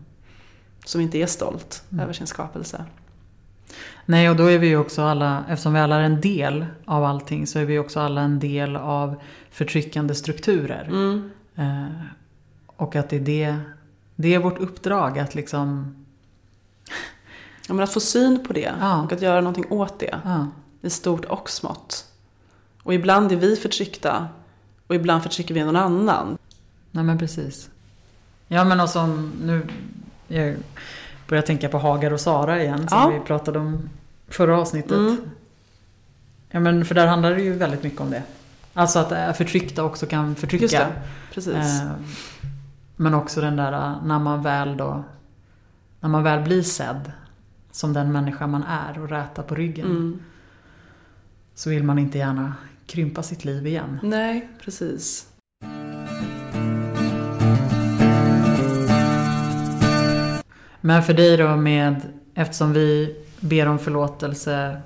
Som inte är stolt Mm. över sin skapelse. Nej, och då är vi ju också alla, eftersom vi alla är en del av allting, så är vi också alla en del av förtryckande strukturer. Mm. Eh, och att det är det, det är vårt uppdrag att liksom, Ja, men att få syn på det Ja. och att göra någonting åt det. ja, I stort och smått. Och ibland är vi förtryckta och ibland förtrycker vi någon annan. Nej men precis. Ja men och som nu, jag börjar tänka på Hagar och Sara igen, som Ja. vi pratade om förra avsnittet. Mm. Ja men för där handlar det ju väldigt mycket om det. Alltså att äh, förtryckta också kan förtrycka. Just det, precis. Eh, Men också den där äh, när man väl då När man väl blir sedd som den människa man är och räta på ryggen. Mm. Så vill man inte gärna krympa sitt liv igen. Nej, precis. Men för dig då med, eftersom vi ber om förlåtelse.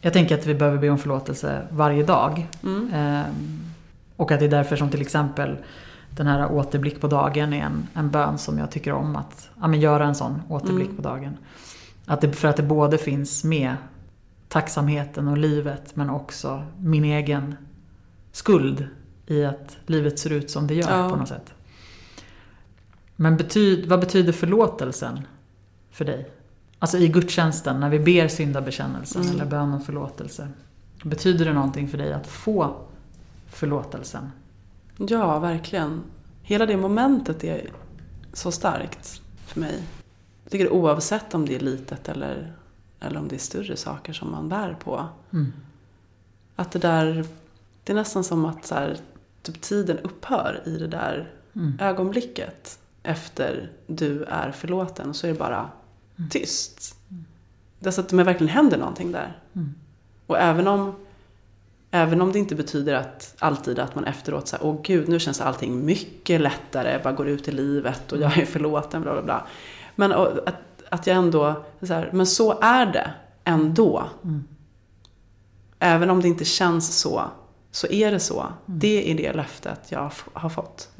Jag tänker att vi behöver be om förlåtelse varje dag. Mm. Ehm, och att det är därför som till exempel den här återblick på dagen är en, en bön som jag tycker om att ja, men göra en sån återblick Mm. på dagen. Att det, för att det både finns med tacksamheten och livet men också min egen skuld i att livet ser ut som det gör Ja. på något sätt. Men betyd, vad betyder förlåtelsen för dig? Alltså i gudstjänsten när vi ber syndabekännelsen Mm. eller bön om förlåtelse. Betyder det någonting för dig att få förlåtelsen? Ja, verkligen. Hela det momentet är så starkt för mig. Jag tycker oavsett om det är litet eller, eller om det är större saker som man bär på. Mm. Att det där, det är nästan som att så här, typ tiden upphör i det där Mm. ögonblicket efter du är förlåten. Och så är det bara tyst. Det är så att det verkligen händer någonting där. Mm. Och även om, även om det inte betyder att alltid att man efteråt säger åh gud, nu känns allting mycket lättare, jag bara går ut i livet och jag är förlåten, bla bla bla. Men och, att, att jag ändå, så här, men så är det ändå. Mm. Även om det inte känns så, så är det så. Det är det löftet jag har fått.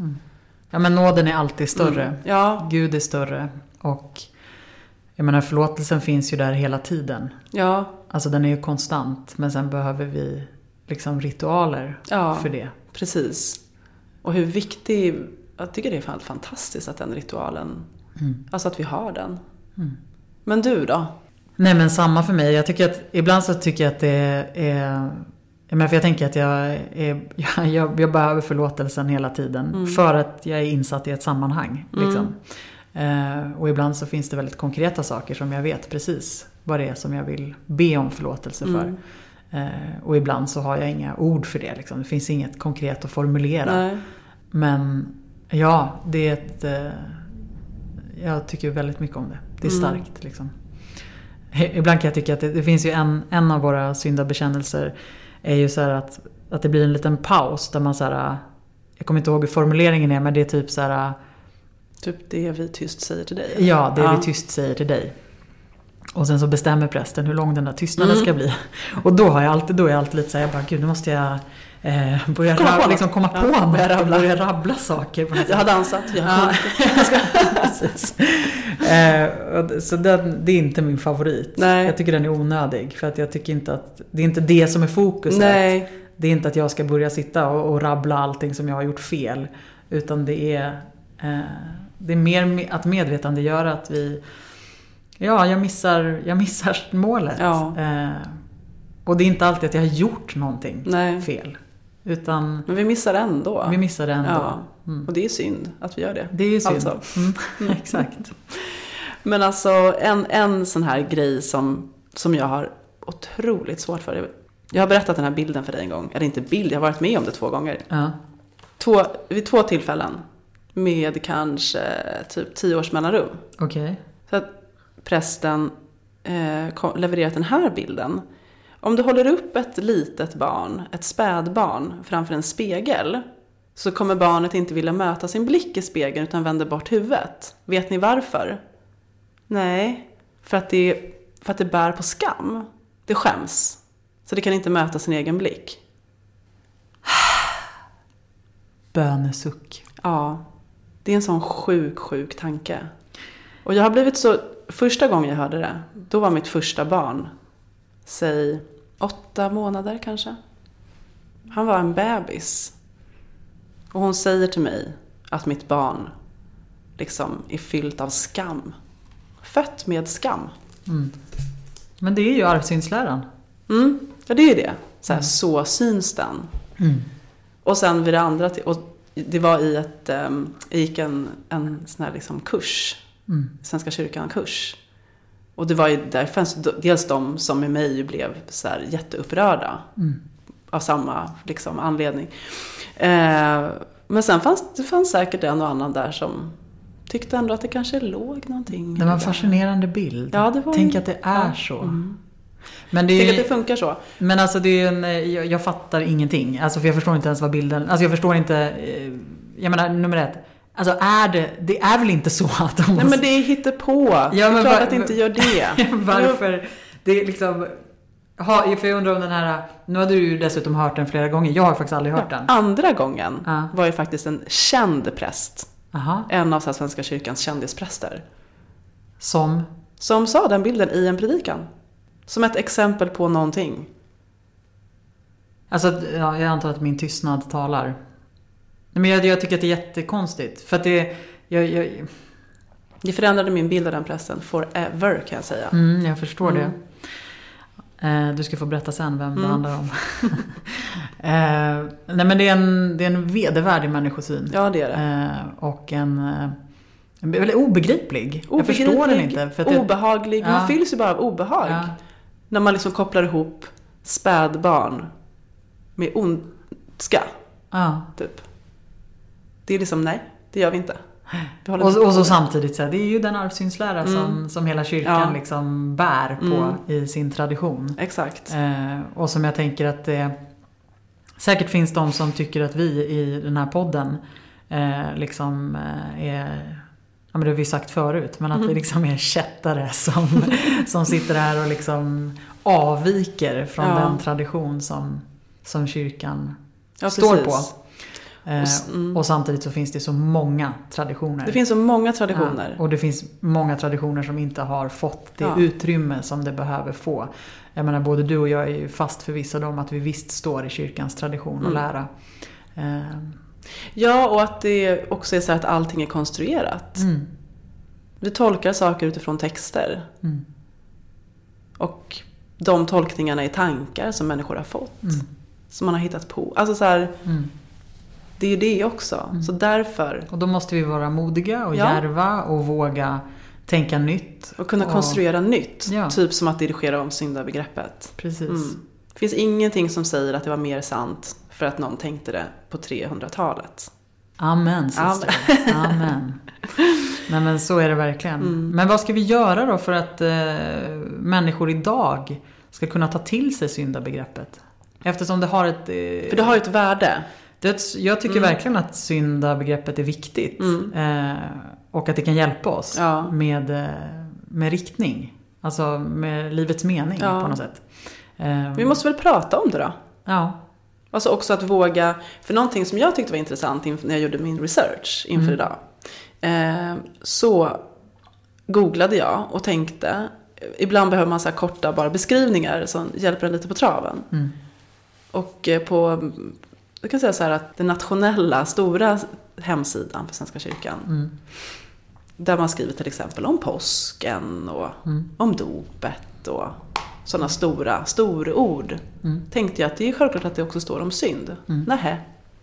Ja men nåden är alltid större. Mm. Ja, Gud är större. Och jag menar förlåtelsen finns ju där hela tiden. ja, Alltså den är ju konstant. Men sen behöver vi liksom ritualer ja. för det. Precis. Och hur viktig, jag tycker det är fan fantastiskt att den ritualen, Mm. alltså att vi har den. Mm. Men du då? Nej men samma för mig. Jag tycker att ibland så tycker jag att det är... Menar, för jag tänker att jag, är, jag, jag, behöver förlåtelsen hela tiden. Mm. För att jag är insatt i ett sammanhang. Liksom. Mm. Eh, och ibland så finns det väldigt konkreta saker som jag vet precis vad det är som jag vill be om förlåtelse för. Mm. Eh, och ibland så har jag inga ord för det. Liksom. Det finns inget konkret att formulera. Nej. Men ja, det är ett... Eh, jag tycker väldigt mycket om det. Det är Mm. starkt liksom. Ibland kan jag tycka att det, det finns ju en, en av våra syndabekännelser är ju så här att, att det blir en liten paus där man så här Jag kommer inte ihåg hur formuleringen är men det är typ så här Typ det vi tyst säger till dig. eller? Ja, det Ja. vi tyst säger till dig. Och sen så bestämmer prästen hur lång den där tystnaden Mm. ska bli. Och då, har jag alltid, då är jag alltid lite såhär, jag bara gud nu måste jag eh, börja, Komma på komma, något. liksom komma på Ja, börja rabbla. Börja rabbla saker. På Jag har dansat, jag har. Eh, så den, det är inte min favorit. Nej. Jag tycker den är onödig. För att jag tycker inte att det är inte det som är fokuset. Nej, Det är inte att jag ska börja sitta och, och rabbla allting som jag har gjort fel. Utan det är, eh, det är mer me- att medvetandegöra att vi... Ja, jag missar, jag missar målet. Ja. Eh, och det är inte alltid att jag har gjort någonting nej. fel. Utan Men vi missar ändå. vi missar det ändå. Ja. Mm. Och det är synd att vi gör det. Det är ju synd. Alltså. Mm, exakt. Men alltså en, en sån här grej som, som jag har otroligt svårt för. Jag har berättat den här bilden för dig en gång. Eller inte bild, jag har varit med om det två gånger. Ja. Två, vid två tillfällen. Med kanske typ tio års mellanrum. Okej. Så att prästen eh, levererat den här bilden. Om du håller upp ett litet barn, ett spädbarn, framför en spegel så kommer barnet inte vilja möta sin blick i spegeln utan vänder bort huvudet. Vet ni varför? Nej, för att det, för att det bär på skam. Det skäms. Så det kan inte möta sin egen blick. Bönesuck. Ja, det är en sån sjuk, sjuk tanke. Och jag har blivit så, första gången jag hörde det, då var mitt första barn, säg åtta månader kanske. Han var en bebis. Och hon säger till mig att mitt barn liksom är fyllt av skam. Fött med skam. Mm. Men det är ju arvsyndsläran. Mm, ja det är ju det. Så, här, så syns den. Mm. Och sen vid det andra, och det var i ett, jag gick en, en sån här liksom kurs, Mm. Svenska kyrkan-kurs. Och det var ju, där fanns d- dels de som med mig blev så här jätteupprörda Mm. av samma liksom, anledning. Eh, men sen fanns det fanns säkert en och annan där som tyckte ändå att det kanske låg någonting Det var en fascinerande bild. Ja, det var Tänk ju- att det är ja. så. Mm. Men, det Tänk är, att det funkar så. men alltså det är en, eh, jag, jag fattar ingenting. Alltså för jag förstår inte ens vad bilden... Alltså jag förstår inte... eh, Jag menar, nummer ett. Alltså är det... Det är väl inte så att de Nej men det är hittepå. det är men klart va- att det inte gör det. Varför? Det är liksom... Ha, för jag undrar om den här... Nu hade du ju dessutom hört den flera gånger. Jag har faktiskt aldrig hört den. Andra gången Ja. var ju faktiskt en känd präst. Aha. En av så Svenska kyrkans kändispräster. Som? Som sa den bilden i en predikan. Som ett exempel på någonting. Alltså, ja, jag antar att min tystnad talar. Men jag, jag tycker att det är jättekonstigt. För att det... Jag, jag, Det förändrade min bild av den prästen forever kan jag säga. mm, jag förstår Mm. det. Eh, du ska få berätta sen vem det Mm. handlar om. eh, nej men det är en, det är en vedervärdig människosyn. Ja det är det. Eh, och en... Eh, väldigt obegriplig. Jag förstår den Obegriplig, inte. För det, obehaglig. Ja. Man fylls ju bara av obehag. ja, När man liksom kopplar ihop spädbarn med ondska. ja. Typ. Det är liksom, nej, det gör vi inte. Och, och så det. samtidigt så här, det är ju den arvsynslära som, Mm. som hela kyrkan Ja. liksom bär på Mm. i sin tradition. Exakt. Eh, och som jag tänker att det säkert finns de som tycker att vi i den här podden eh, liksom eh, är Ja men det har vi sagt förut, men att Mm. vi liksom är kättare som, som sitter här och liksom avviker från Ja. den tradition som, som kyrkan Ja, står precis. på. Eh, mm. och samtidigt så finns det så många traditioner. Det finns så många traditioner. Ja, och det finns många traditioner som inte har fått det Ja. utrymme som det behöver få. Jag menar både du och jag är ju fast förvissade om att vi visst står i kyrkans tradition och Mm. lära. Eh, Ja, och att det också är så att allting är konstruerat. mm, Vi tolkar saker utifrån texter. mm, Och de tolkningarna är tankar som människor har fått. mm, Som man har hittat på. Alltså så här. Det är ju det också. Så därför. Och då måste vi vara modiga och Ja. djärva och våga tänka nytt. Och kunna Och- konstruera nytt. Ja. Typ som att dirigera om syndabegreppet. Precis. Mm. Det finns ingenting som säger att det var mer sant för att någon tänkte det på 300-talet. Amen syster. Amen. Nej men så är det verkligen. Mm. Men vad ska vi göra då för att eh, människor idag ska kunna ta till sig syndabegreppet? Eftersom det har ett... Eh, För det har ju ett värde. Det, jag tycker Mm. verkligen att syndabegreppet är viktigt. Mm. Eh, och att det kan hjälpa oss Ja. med, eh, med riktning. Alltså med livets mening Ja. på något sätt. Eh, Vi måste väl prata om det då? Ja. Alltså också att våga, för någonting som jag tyckte var intressant när jag gjorde min research inför Mm. idag. Eh, så googlade jag och tänkte, ibland behöver man så korta bara beskrivningar som hjälper en lite på traven. Mm. Och eh, på, jag kan säga så här att den nationella stora hemsidan för Svenska kyrkan. Mm. Där man skriver till exempel om påsken och Mm. om dopet och sådana stora storord. Mm. Tänkte jag att det är självklart att det också står om synd. Mm. Nähä,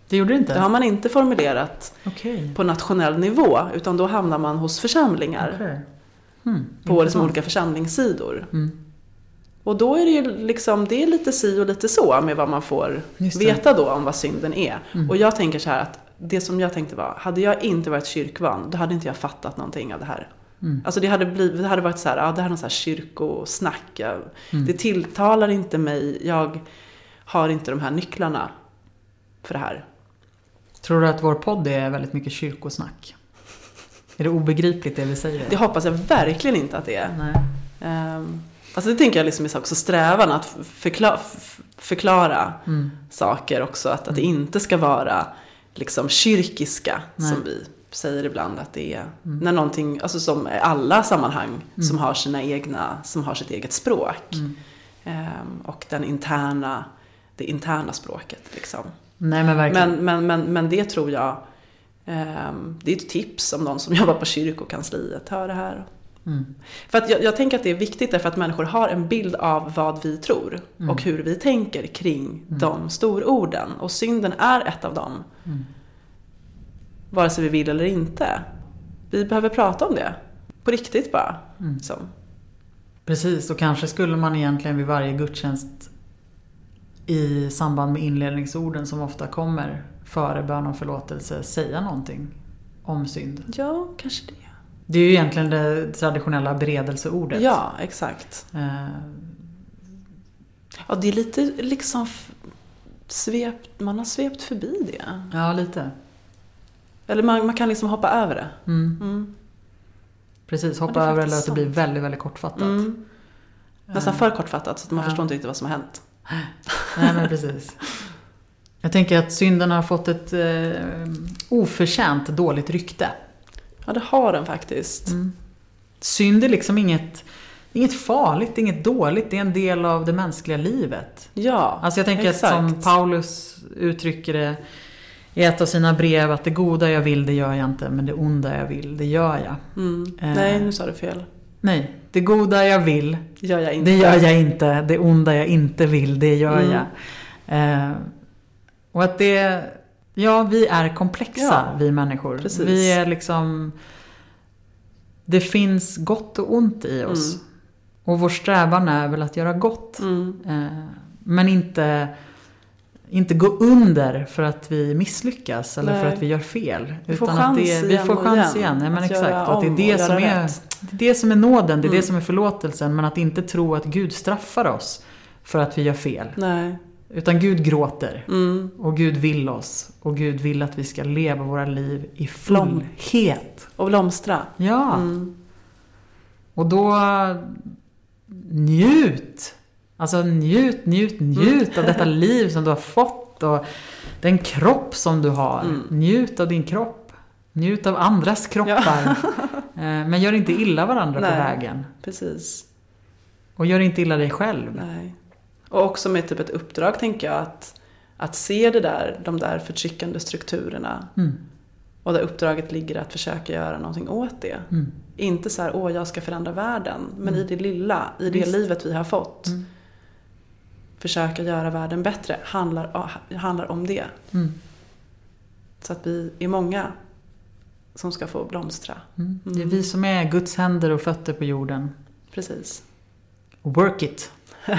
Det gjorde det inte? det har man inte formulerat Okej. på nationell nivå. Utan då hamnar man hos församlingar. Okej. Mm. På liksom olika församlingssidor. Mm. Och då är det ju liksom, det är lite si och lite så med vad man får veta då om vad synden är. Mm. Och jag tänker så här att det som jag tänkte var, hade jag inte varit kyrkvan, då hade inte jag fattat någonting av det här. Mm. Alltså det hade, blivit, det hade varit så här, ja det här är någon så här kyrkosnack. Jag, Mm. Det tilltalar inte mig, jag har inte de här nycklarna för det här. Tror du att vår podd är väldigt mycket kyrkosnack? Är det obegripligt det vi säger? Det hoppas jag verkligen inte att det är. Nej. Um, alltså det tänker jag liksom är också strävan att förklara, förklara Mm. saker också. Att, att det inte ska vara liksom kyrkiska Nej. som vi säger ibland att det är. Mm. När någonting, alltså som alla sammanhang Mm. som har sina egna, som har sitt eget språk. Mm. Ehm, och den interna, det interna språket liksom. Nej men verkligen. Men, men, men, men det tror jag, ehm, det är ett tips om någon som jobbar på kyrkokansliet hör det här. Mm. För att jag, jag tänker att det är viktigt därför att människor har en bild av vad vi tror Mm. och hur vi tänker kring Mm. de stororden. Och synden är ett av dem. Mm. Vare sig vi vill eller inte. Vi behöver prata om det. På riktigt bara. Mm. Så. Precis, och kanske skulle man egentligen vid varje gudstjänst i samband med inledningsorden som ofta kommer före bön om förlåtelse säga någonting om synd. Ja, kanske det. Det är ju egentligen det traditionella beredelseordet. Ja, exakt. Eh, Ja, det är lite liksom svept, man har svept förbi det. ja, lite. Eller man, man kan liksom hoppa över det. Mm. Mm. Precis, hoppa över eller att det blir väldigt, väldigt kortfattat. Mm. Nästan Eh, för kortfattat så att man Ja. förstår inte riktigt vad som har hänt. Nej, men precis. Jag tänker att synden har fått ett eh, oförtjänt dåligt rykte. Ja, det har den faktiskt. Mm. Synd är liksom inget, inget farligt, inget dåligt, det är en del av det mänskliga livet. Ja, Alltså jag tänker exakt. som Paulus uttrycker det i ett av sina brev att det goda jag vill det gör jag inte men det onda jag vill det gör jag. Mm. Eh. Nej, nu sa du fel. Nej, det goda jag vill gör jag inte. det gör jag inte. Det onda jag inte vill det gör Mm. jag. Eh, och att det, ja vi är komplexa Ja, vi människor. precis. Vi är liksom, det finns gott och ont i oss. Mm. Och vår strävan är väl att göra gott. Mm. Eh, men inte, inte gå under för att vi misslyckas eller för Nej. att vi gör fel. Vi får Utan chans att det, vi igen får och chans igen igen. Ja, men att exakt. att det är det som är, rätt. det är det som är nåden, det är Mm. det som är förlåtelsen. Men att inte tro att Gud straffar oss för att vi gör fel. Nej. Utan Gud gråter. Mm. Och Gud vill oss. Och Gud vill att vi ska leva våra liv i fullhet. Och blomstra. Ja. Mm. Och då njut. Alltså njut, njut, njut av detta liv som du har fått och den kropp som du har. Mm. Njut av din kropp. Njut av andras kroppar. Eh, Men gör inte illa varandra på Nej. vägen. Precis. Och gör inte illa dig själv. Nej. Och också med typ ett uppdrag tänker jag att, att se det där, de där förtryckande strukturerna. Mm. Och där uppdraget ligger att försöka göra någonting åt det. Mm. Inte så här, åh jag ska förändra världen. Men Mm. i det lilla, i det Visst. livet vi har fått. Mm. Försöka göra världen bättre handlar, ja, handlar om det. Mm. Så att vi är många som ska få blomstra. Mm. Det är Mm. vi som är Guds händer och fötter på jorden. Precis. Work it.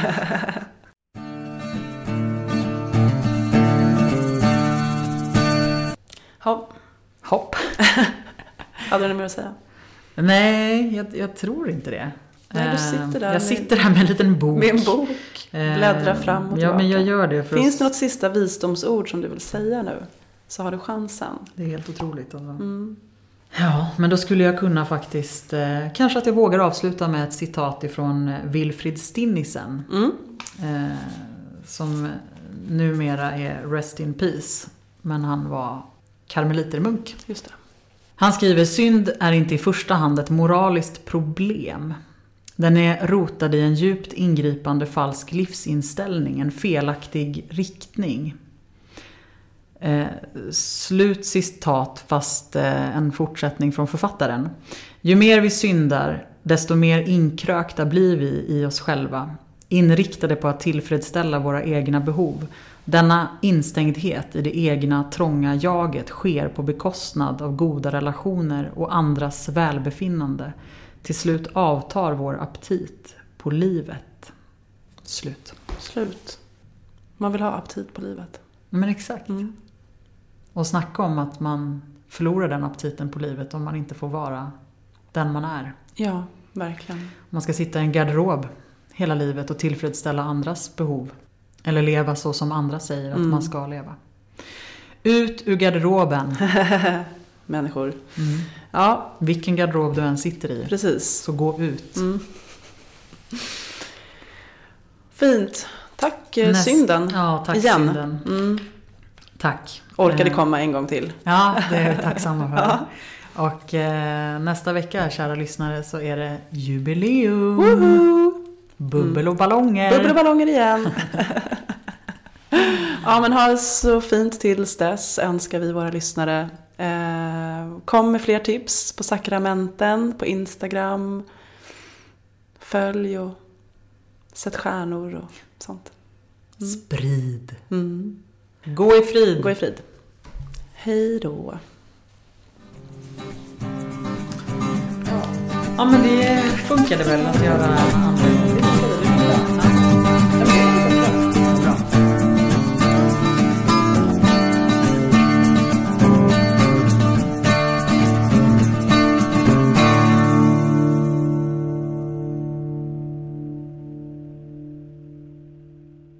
Ja, Hopp. hade du något mer att säga? Nej, jag, jag tror inte det. Nej, du sitter Eh, där Jag med- sitter här med en liten bok. Med en bok. Eh, Bläddra fram och Ja, men jag tillbaka. gör det. För Finns att- det något sista visdomsord som du vill säga nu? Så har du chansen. Det är helt otroligt. Alltså. Mm. Ja, men då skulle jag kunna faktiskt... Eh, kanske att jag vågar avsluta med ett citat ifrån eh, Wilfrid Stinnisen. Mm. Eh, som numera är Rest in Peace. Men han var karmelitermunk. Just det. Han skriver synd är inte i första hand ett moraliskt problem. Den är rotad i en djupt ingripande falsk livsinställning, en felaktig riktning. Eh, slut citat fast eh, en fortsättning från författaren. Ju mer vi syndar, desto mer inkrökta blir vi i oss själva. Inriktade på att tillfredsställa våra egna behov. Denna instängdhet i det egna trånga jaget sker på bekostnad av goda relationer och andras välbefinnande. Till slut avtar vår aptit på livet. Slut. Slut. Man vill ha aptit på livet. Men exakt. Mm. Och snacka om att man förlorar den aptiten på livet om man inte får vara den man är. Ja, verkligen. Man ska sitta i en garderob hela livet och tillfredsställa andras behov. Eller leva så som andra säger att Mm. man ska leva. Ut ur garderoben. Människor. Mm. Ja, Vilken garderob du än sitter i. precis. Så gå ut. Mm. Fint. Tack eh, Näst- synden. Ja, tack Igen. synden. Mm. Tack. Orkade Eh, komma en gång till. Ja, det är vi tacksamma för. Ja. Och eh, nästa vecka, kära lyssnare, så är det jubileum. Woho! Bubbel och ballonger. Bubbel och ballonger igen. ja, men ha det så fint tills dess önskar vi våra lyssnare. Eh, kom med fler tips på sakramenten, på Instagram. Följ och sätt stjärnor och sånt. Sprid. Mm. Gå i frid. Gå i frid. Hej då. Ja, men det funkade väl att göra andra Yeah.